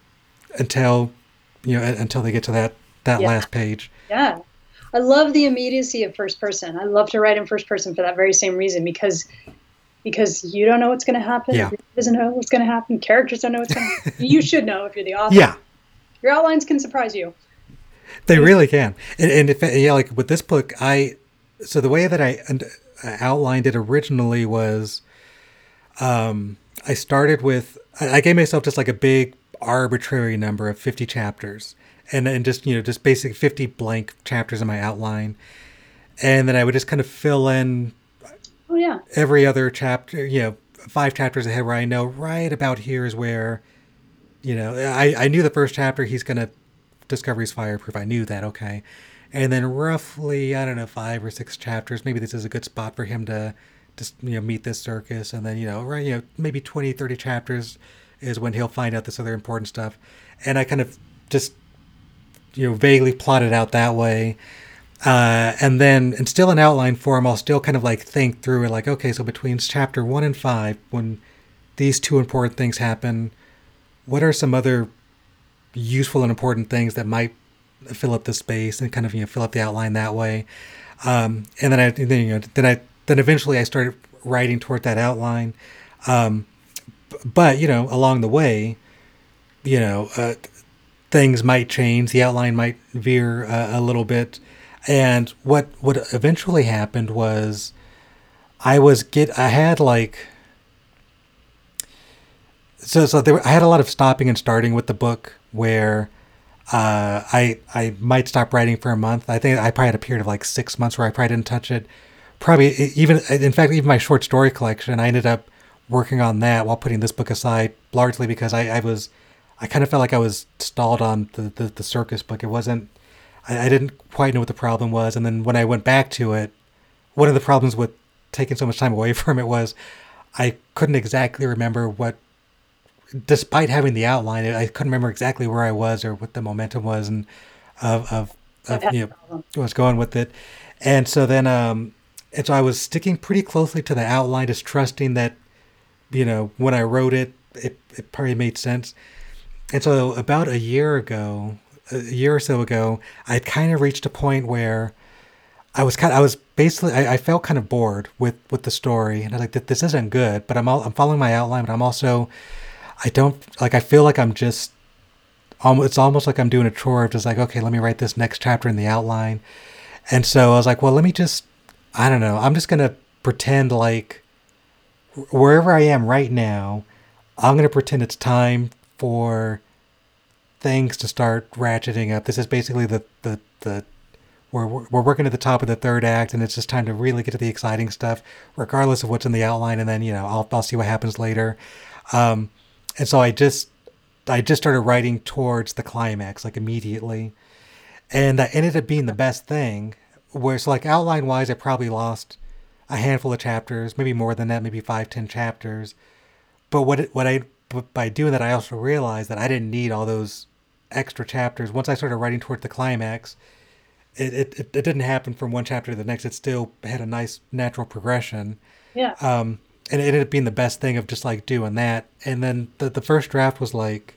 Speaker 1: until you know until they get to that that
Speaker 2: yeah.
Speaker 1: last page.
Speaker 2: Yeah. I love the immediacy of first person. I love to write in first person for that very same reason because because you don't know what's going to happen.
Speaker 1: Yeah.
Speaker 2: doesn't know what's going to happen. Characters don't know what's going to happen. you should know if you're the author.
Speaker 1: Yeah.
Speaker 2: Your outlines can surprise you.
Speaker 1: They really can. And, and if yeah, like with this book, I so the way that I outlined it originally was, um, I started with I gave myself just like a big arbitrary number of fifty chapters, and and just you know just basic fifty blank chapters in my outline, and then I would just kind of fill in.
Speaker 2: Oh yeah.
Speaker 1: Every other chapter, you know, five chapters ahead where I know right about here is where you know, I, I knew the first chapter he's going to discover he's fireproof. I knew that, okay. And then roughly, I don't know, five or six chapters, maybe this is a good spot for him to just, you know, meet this circus. And then, you know, right, you know, maybe 20, 30 chapters is when he'll find out this other important stuff. And I kind of just, you know, vaguely plotted out that way. Uh, and then, and still in outline form, I'll still kind of like think through it like, okay, so between chapter one and five, when these two important things happen, what are some other useful and important things that might fill up the space and kind of you know fill up the outline that way um, and then I then you know then I then eventually I started writing toward that outline um, but you know along the way you know uh, things might change the outline might veer uh, a little bit and what what eventually happened was I was get I had like so so there, I had a lot of stopping and starting with the book where uh, I I might stop writing for a month. I think I probably had a period of like six months where I probably didn't touch it. Probably even in fact even my short story collection, I ended up working on that while putting this book aside, largely because I, I was, I kind of felt like I was stalled on the, the, the circus book. It wasn't, I, I didn't quite know what the problem was. And then when I went back to it, one of the problems with taking so much time away from it was I couldn't exactly remember what, despite having the outline, I couldn't remember exactly where I was or what the momentum was and of, of, of you know, was going with it. And so then, um, and so I was sticking pretty closely to the outline, just trusting that, you know, when I wrote it, it, it probably made sense. And so about a year ago, a year or so ago, I kind of reached a point where I was kind of, I was basically, I, I, felt kind of bored with, with the story. And I was like, this isn't good, but I'm all, I'm following my outline, but I'm also, I don't, like, I feel like I'm just, it's almost like I'm doing a chore of just like, okay, let me write this next chapter in the outline. And so I was like, well, let me just, I don't know, I'm just to pretend like wherever I am right now, I'm to pretend it's time for things to start ratcheting up. This is basically the, the, the, we're, we're working at the top of the third act and it's just time to really get to the exciting stuff, regardless of what's in the outline. And then, you know, I'll, I'll see what happens later. Um, and so I just, I just started writing towards the climax, like immediately. And that ended up being the best thing. Where, so like outline wise, I probably lost a handful of chapters, maybe more than that, maybe five, ten chapters. But what, it, what I, by doing that, I also realized that I didn't need all those extra chapters. Once I started writing towards the climax, it, it, it didn't happen from one chapter to the next. It still had a nice natural progression.
Speaker 2: Yeah.
Speaker 1: Um, and it ended up being the best thing of just like doing that. And then the, the first draft was like,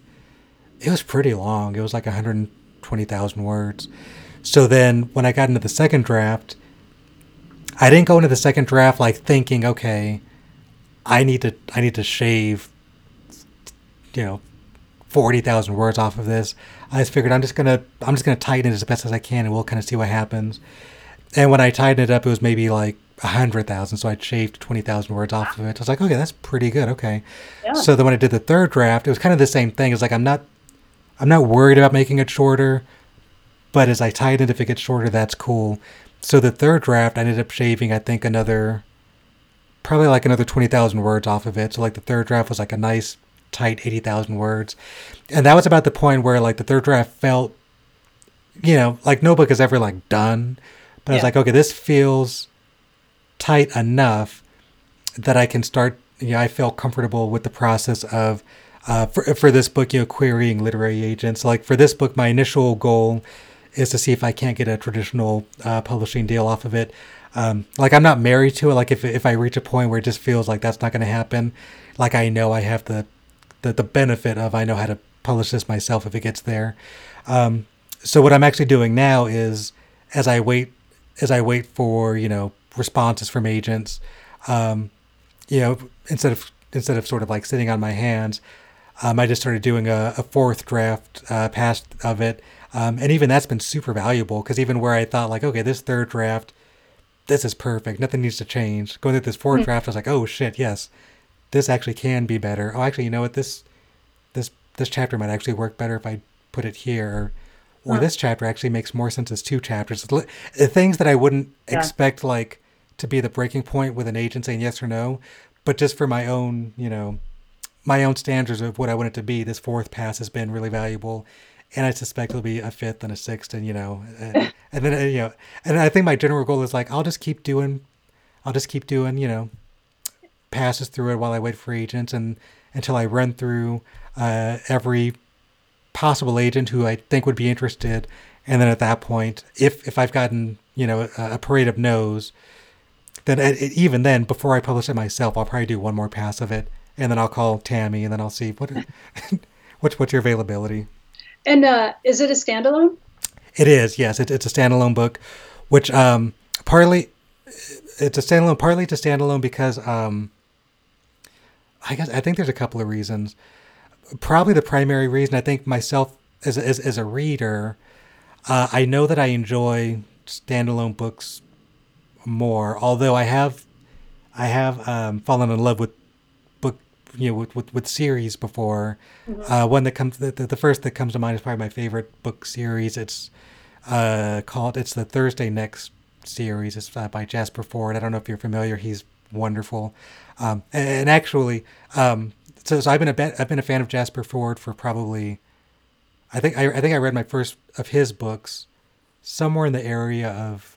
Speaker 1: it was pretty long. It was like 120,000 words. So then when I got into the second draft, I didn't go into the second draft like thinking, okay, I need to I need to shave you know 40,000 words off of this. I just figured I'm just going to I'm just to tighten it as best as I can and we'll kind of see what happens. And when I tightened it up, it was maybe like a hundred thousand. So I shaved twenty thousand words off of it. I was like, okay, that's pretty good. Okay. Yeah. So then when I did the third draft, it was kind of the same thing. It's like I'm not, I'm not worried about making it shorter, but as I tighten it, if it gets shorter, that's cool. So the third draft, I ended up shaving, I think, another, probably like another twenty thousand words off of it. So like the third draft was like a nice tight eighty thousand words, and that was about the point where like the third draft felt, you know, like no book is ever like done but yeah. I was like, okay, this feels tight enough that I can start. You know, I feel comfortable with the process of uh, for for this book, you know, querying literary agents. Like for this book, my initial goal is to see if I can't get a traditional uh, publishing deal off of it. Um, like I'm not married to it. Like if if I reach a point where it just feels like that's not going to happen, like I know I have the, the the benefit of I know how to publish this myself if it gets there. Um, so what I'm actually doing now is as I wait as I wait for you know responses from agents, um, you know instead of instead of sort of like sitting on my hands, um, I just started doing a, a fourth draft uh, pass of it, um, and even that's been super valuable because even where I thought like okay this third draft, this is perfect, nothing needs to change. Going through this 4th mm-hmm. draft, I was like oh shit yes, this actually can be better. Oh actually you know what this this this chapter might actually work better if I put it here or this chapter actually makes more sense as two chapters. Things that I wouldn't yeah. expect like to be the breaking point with an agent saying yes or no, but just for my own, you know, my own standards of what I want it to be, this fourth pass has been really valuable. And I suspect it'll be a fifth and a sixth, and you know, and, and then you know, and I think my general goal is like I'll just keep doing, I'll just keep doing, you know, passes through it while I wait for agents, and until I run through uh, every possible agent who I think would be interested. And then at that point, if if I've gotten you know a, a parade of no's, then it, even then, before I publish it myself, I'll probably do one more pass of it, and then I'll call Tammy, and then I'll see what what's what's your availability.
Speaker 2: And uh, is it a standalone?
Speaker 1: It is. Yes, it, it's a standalone book, which um, partly it's a standalone, partly it's a standalone because um, I guess I think there's a couple of reasons probably the primary reason I think myself as as, as a reader, uh, I know that I enjoy standalone books more. Although I have, I have um, fallen in love with book, you know, with with, with series before. Mm-hmm. Uh, one that comes, the, the first that comes to mind is probably my favorite book series. It's uh, called, it's the Thursday Next series. It's uh, by Jasper Fforde. I don't know if you're familiar. He's wonderful. Um, and, actually, um, so, so I've been a I've been a fan of Jasper Fforde for probably, I think I, I think I read my first of his books somewhere in the area of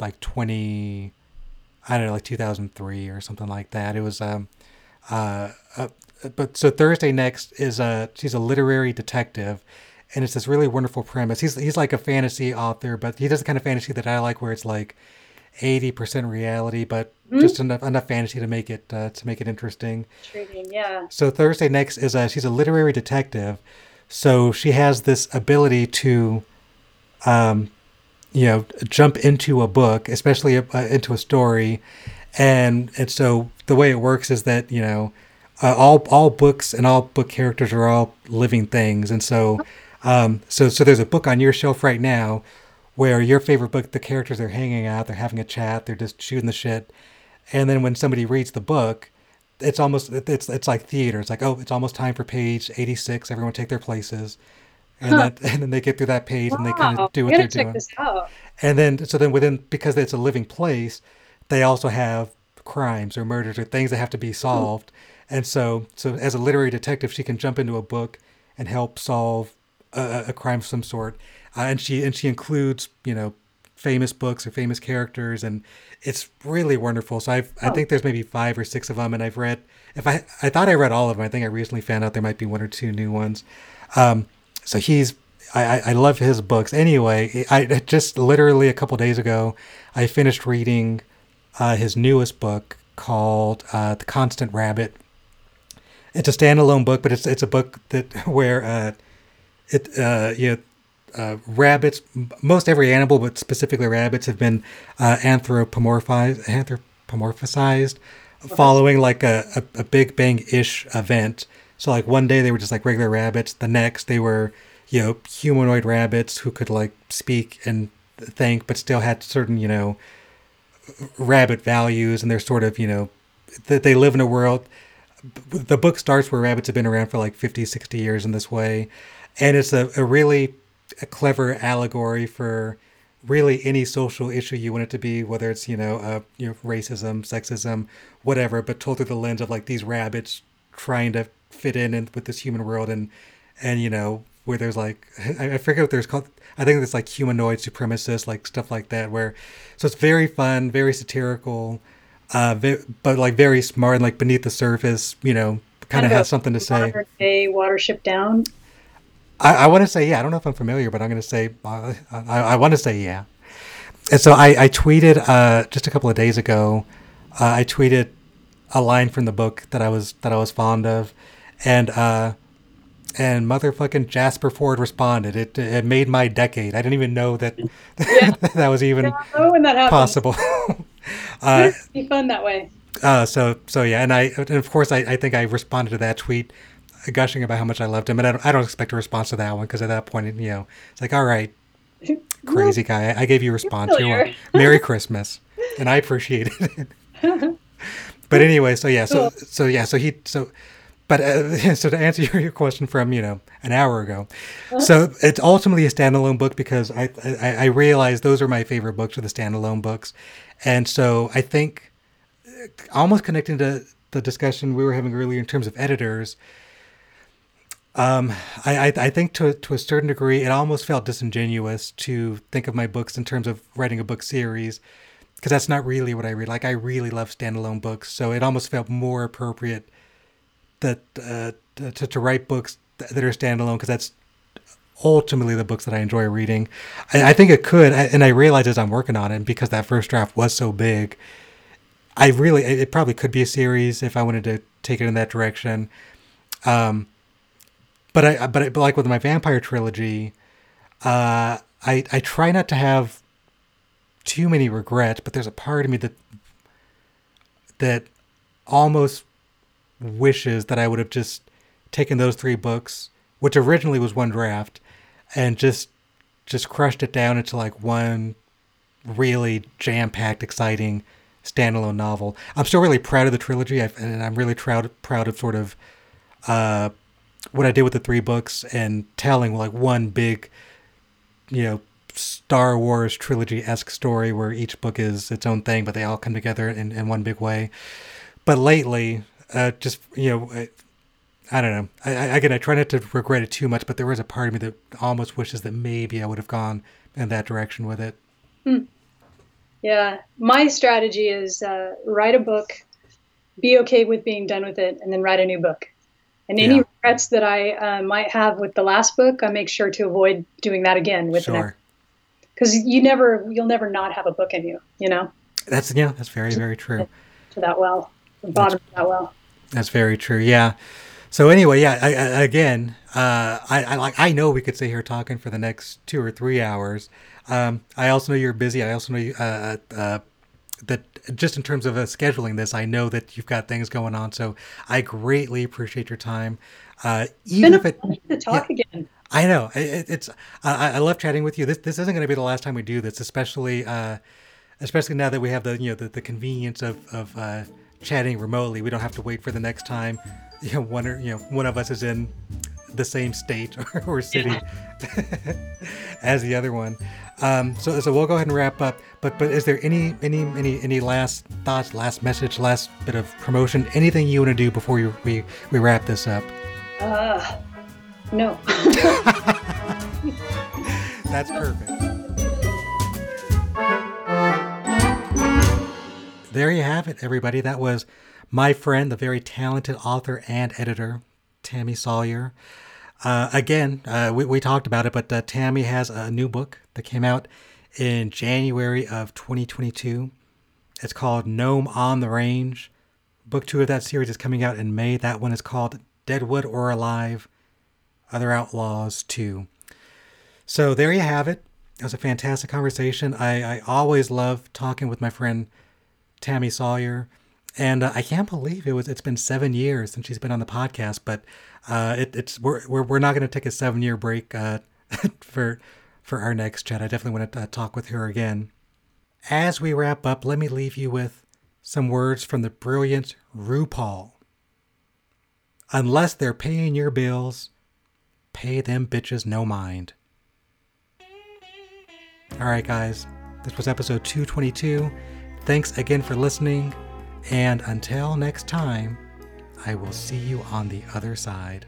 Speaker 1: like 20 I don't know, like 2003 or something like that. It was, um, uh, uh, but so Thursday Next is a, she's a literary detective and it's this really wonderful premise. He's, he's like a fantasy author, but he does the kind of fantasy that I like where it's like 80% reality, but mm-hmm. just enough, enough fantasy to make it, uh, to make it interesting.
Speaker 2: Intriguing, yeah.
Speaker 1: So Thursday Next is a, she's a literary detective. So she has this ability to, um, you know jump into a book, especially a, uh, into a story, and and so the way it works is that you know uh, all all books and all book characters are all living things, and so um, so so there's a book on your shelf right now where your favorite book, the characters are hanging out, they're having a chat, they're just shooting the shit, and then when somebody reads the book, it's almost it's it's like theater. It's like oh, it's almost time for page eighty six. Everyone take their places and huh. that and then they get through that page wow. and they kind of do what they're doing. And then so then within because it's a living place, they also have crimes or murders or things that have to be solved. And so so as a literary detective, she can jump into a book and help solve a, a crime of some sort. Uh, and she and she includes you know famous books or famous characters and it's really wonderful so i've oh. i think there's maybe five or six of them and i've read if i i thought i read all of them i think i recently found out there might be one or two new ones um, so he's I, I love his books. Anyway, I just literally a couple days ago, I finished reading uh, his newest book called uh, The Constant Rabbit. It's a standalone book, but it's it's a book that where uh, it uh, you know, uh, rabbits, most every animal, but specifically rabbits, have been uh, anthropomorphized, anthropomorphized, following like a, a, a Big Bang ish event so like one day they were just like regular rabbits. The next they were, you know, humanoid rabbits who could like speak and think, but still had certain, you know, rabbit values. And they're sort of, you know, that they live in a world. The book starts where rabbits have been around for like 50, 60 years in this way. And it's a, a really a clever allegory for really any social issue you want it to be, whether it's, you know, uh, you know, racism, sexism, whatever, but told through the lens of like these rabbits trying to fit in, in with this human world and and you know where there's like I, I forget what there's called I think it's like humanoid supremacists like stuff like that where so it's very fun very satirical uh but like very smart and like beneath the surface you know kind of has something to say.
Speaker 2: a watership down
Speaker 1: I, I want to say yeah I don't know if I'm familiar but I'm going to say uh, I, I want to say yeah and so I, I tweeted uh, just a couple of days ago uh, I tweeted a line from the book that I was that I was fond of and uh, and motherfucking Jasper Fforde responded. It it made my decade. I didn't even know that yeah. that was even
Speaker 2: that
Speaker 1: possible.
Speaker 2: uh, be fun that way.
Speaker 1: Uh, so so yeah, and I and of course I, I think I responded to that tweet, gushing about how much I loved him, and I don't, I don't expect a response to that one because at that point you know it's like all right, crazy guy, I gave you a response. You Merry Christmas, and I appreciated it. but anyway, so yeah, so so yeah, so he so but uh, so to answer your, question from you know an hour ago, uh-huh. so it's ultimately a standalone book because I, I I realized those are my favorite books are the standalone books, and so I think uh, almost connecting to the discussion we were having earlier in terms of editors. Um, I, I, I think to to a certain degree, it almost felt disingenuous to think of my books in terms of writing a book series, because that's not really what I read. Like I really love standalone books, so it almost felt more appropriate that uh, to, to write books that are standalone because that's ultimately the books that I enjoy reading. I, I think it could, and I realize as I'm working on it, because that first draft was so big, I really it probably could be a series if I wanted to take it in that direction. Um, but I but, I, but like with my vampire trilogy, uh, I I try not to have too many regrets, but there's a part of me that that almost wishes that I would have just taken those three books, which originally was one draft, and just just crushed it down into like one really jam-packed, exciting standalone novel. I'm still really proud of the trilogy, I've, and I'm really proud proud of sort of uh, what I did with the three books and telling like one big, you know, Star Wars trilogy esque story where each book is its own thing, but they all come together in, in one big way. But lately, uh, just you know, I, I don't know. I, I, again, I try not to regret it too much, but there was a part of me that almost wishes that maybe I would have gone in that direction with it.
Speaker 2: Hmm. Yeah, my strategy is uh, write a book, be okay with being done with it, and then write a new book. And any
Speaker 1: Yeah.
Speaker 2: regrets that I uh, might have with the last book, I make sure to avoid doing that again with the next.
Speaker 1: Sure,
Speaker 2: Because you never, you'll never not have a book in you. You know,
Speaker 1: that's yeah, that's very very true.
Speaker 2: to that well, the bottom of that well.
Speaker 1: That's very true. Yeah. So anyway, yeah. I, I, again, uh, I, I like. I know we could sit here talking for the next two or three hours. Um, I also know you're busy. I also know you, uh, uh, that just in terms of uh, scheduling this, I know that you've got things going on. So I greatly appreciate your time. Uh,
Speaker 2: It's
Speaker 1: even
Speaker 2: been a
Speaker 1: if it,
Speaker 2: to talk again.
Speaker 1: I know it- it's. I, I love chatting with you. This this isn't going to be the last time we do this, especially uh, especially now that we have the you know the, the convenience of of uh, chatting remotely. We don't have to wait for the next time. You know, one or you know one of us is in the same state or, city as the other one. Um, so so we'll go ahead and wrap up. But but is there any any any any last thoughts, last message, last bit of promotion, anything you want to do before you, we we wrap this up?
Speaker 2: Uh, no.
Speaker 1: That's perfect. There you have it, everybody. That was my friend, the very talented author and editor, Tammy Salyer. Uh, again, uh, we, we talked about it, but uh, Tammy has a new book that came out in January of 2022. It's called Gnome on the Range. Book two of that series is coming out in May. That one is called Deadwood or Alive Other Outlaws 2. So there you have it. It was a fantastic conversation. I, I always love talking with my friend Tammy Salyer, and uh, I can't believe it was. It's been seven years since she's been on the podcast, but uh, it, it's we're, we're we're not going to take a seven year break uh, for for our next chat. I definitely want to uh, talk with her again. As we wrap up, let me leave you with some words from the brilliant RuPaul. Unless they're paying your bills, pay them bitches no mind. All right, guys, this was episode 222. Thanks again for listening, and until next time, I will see you on the other side.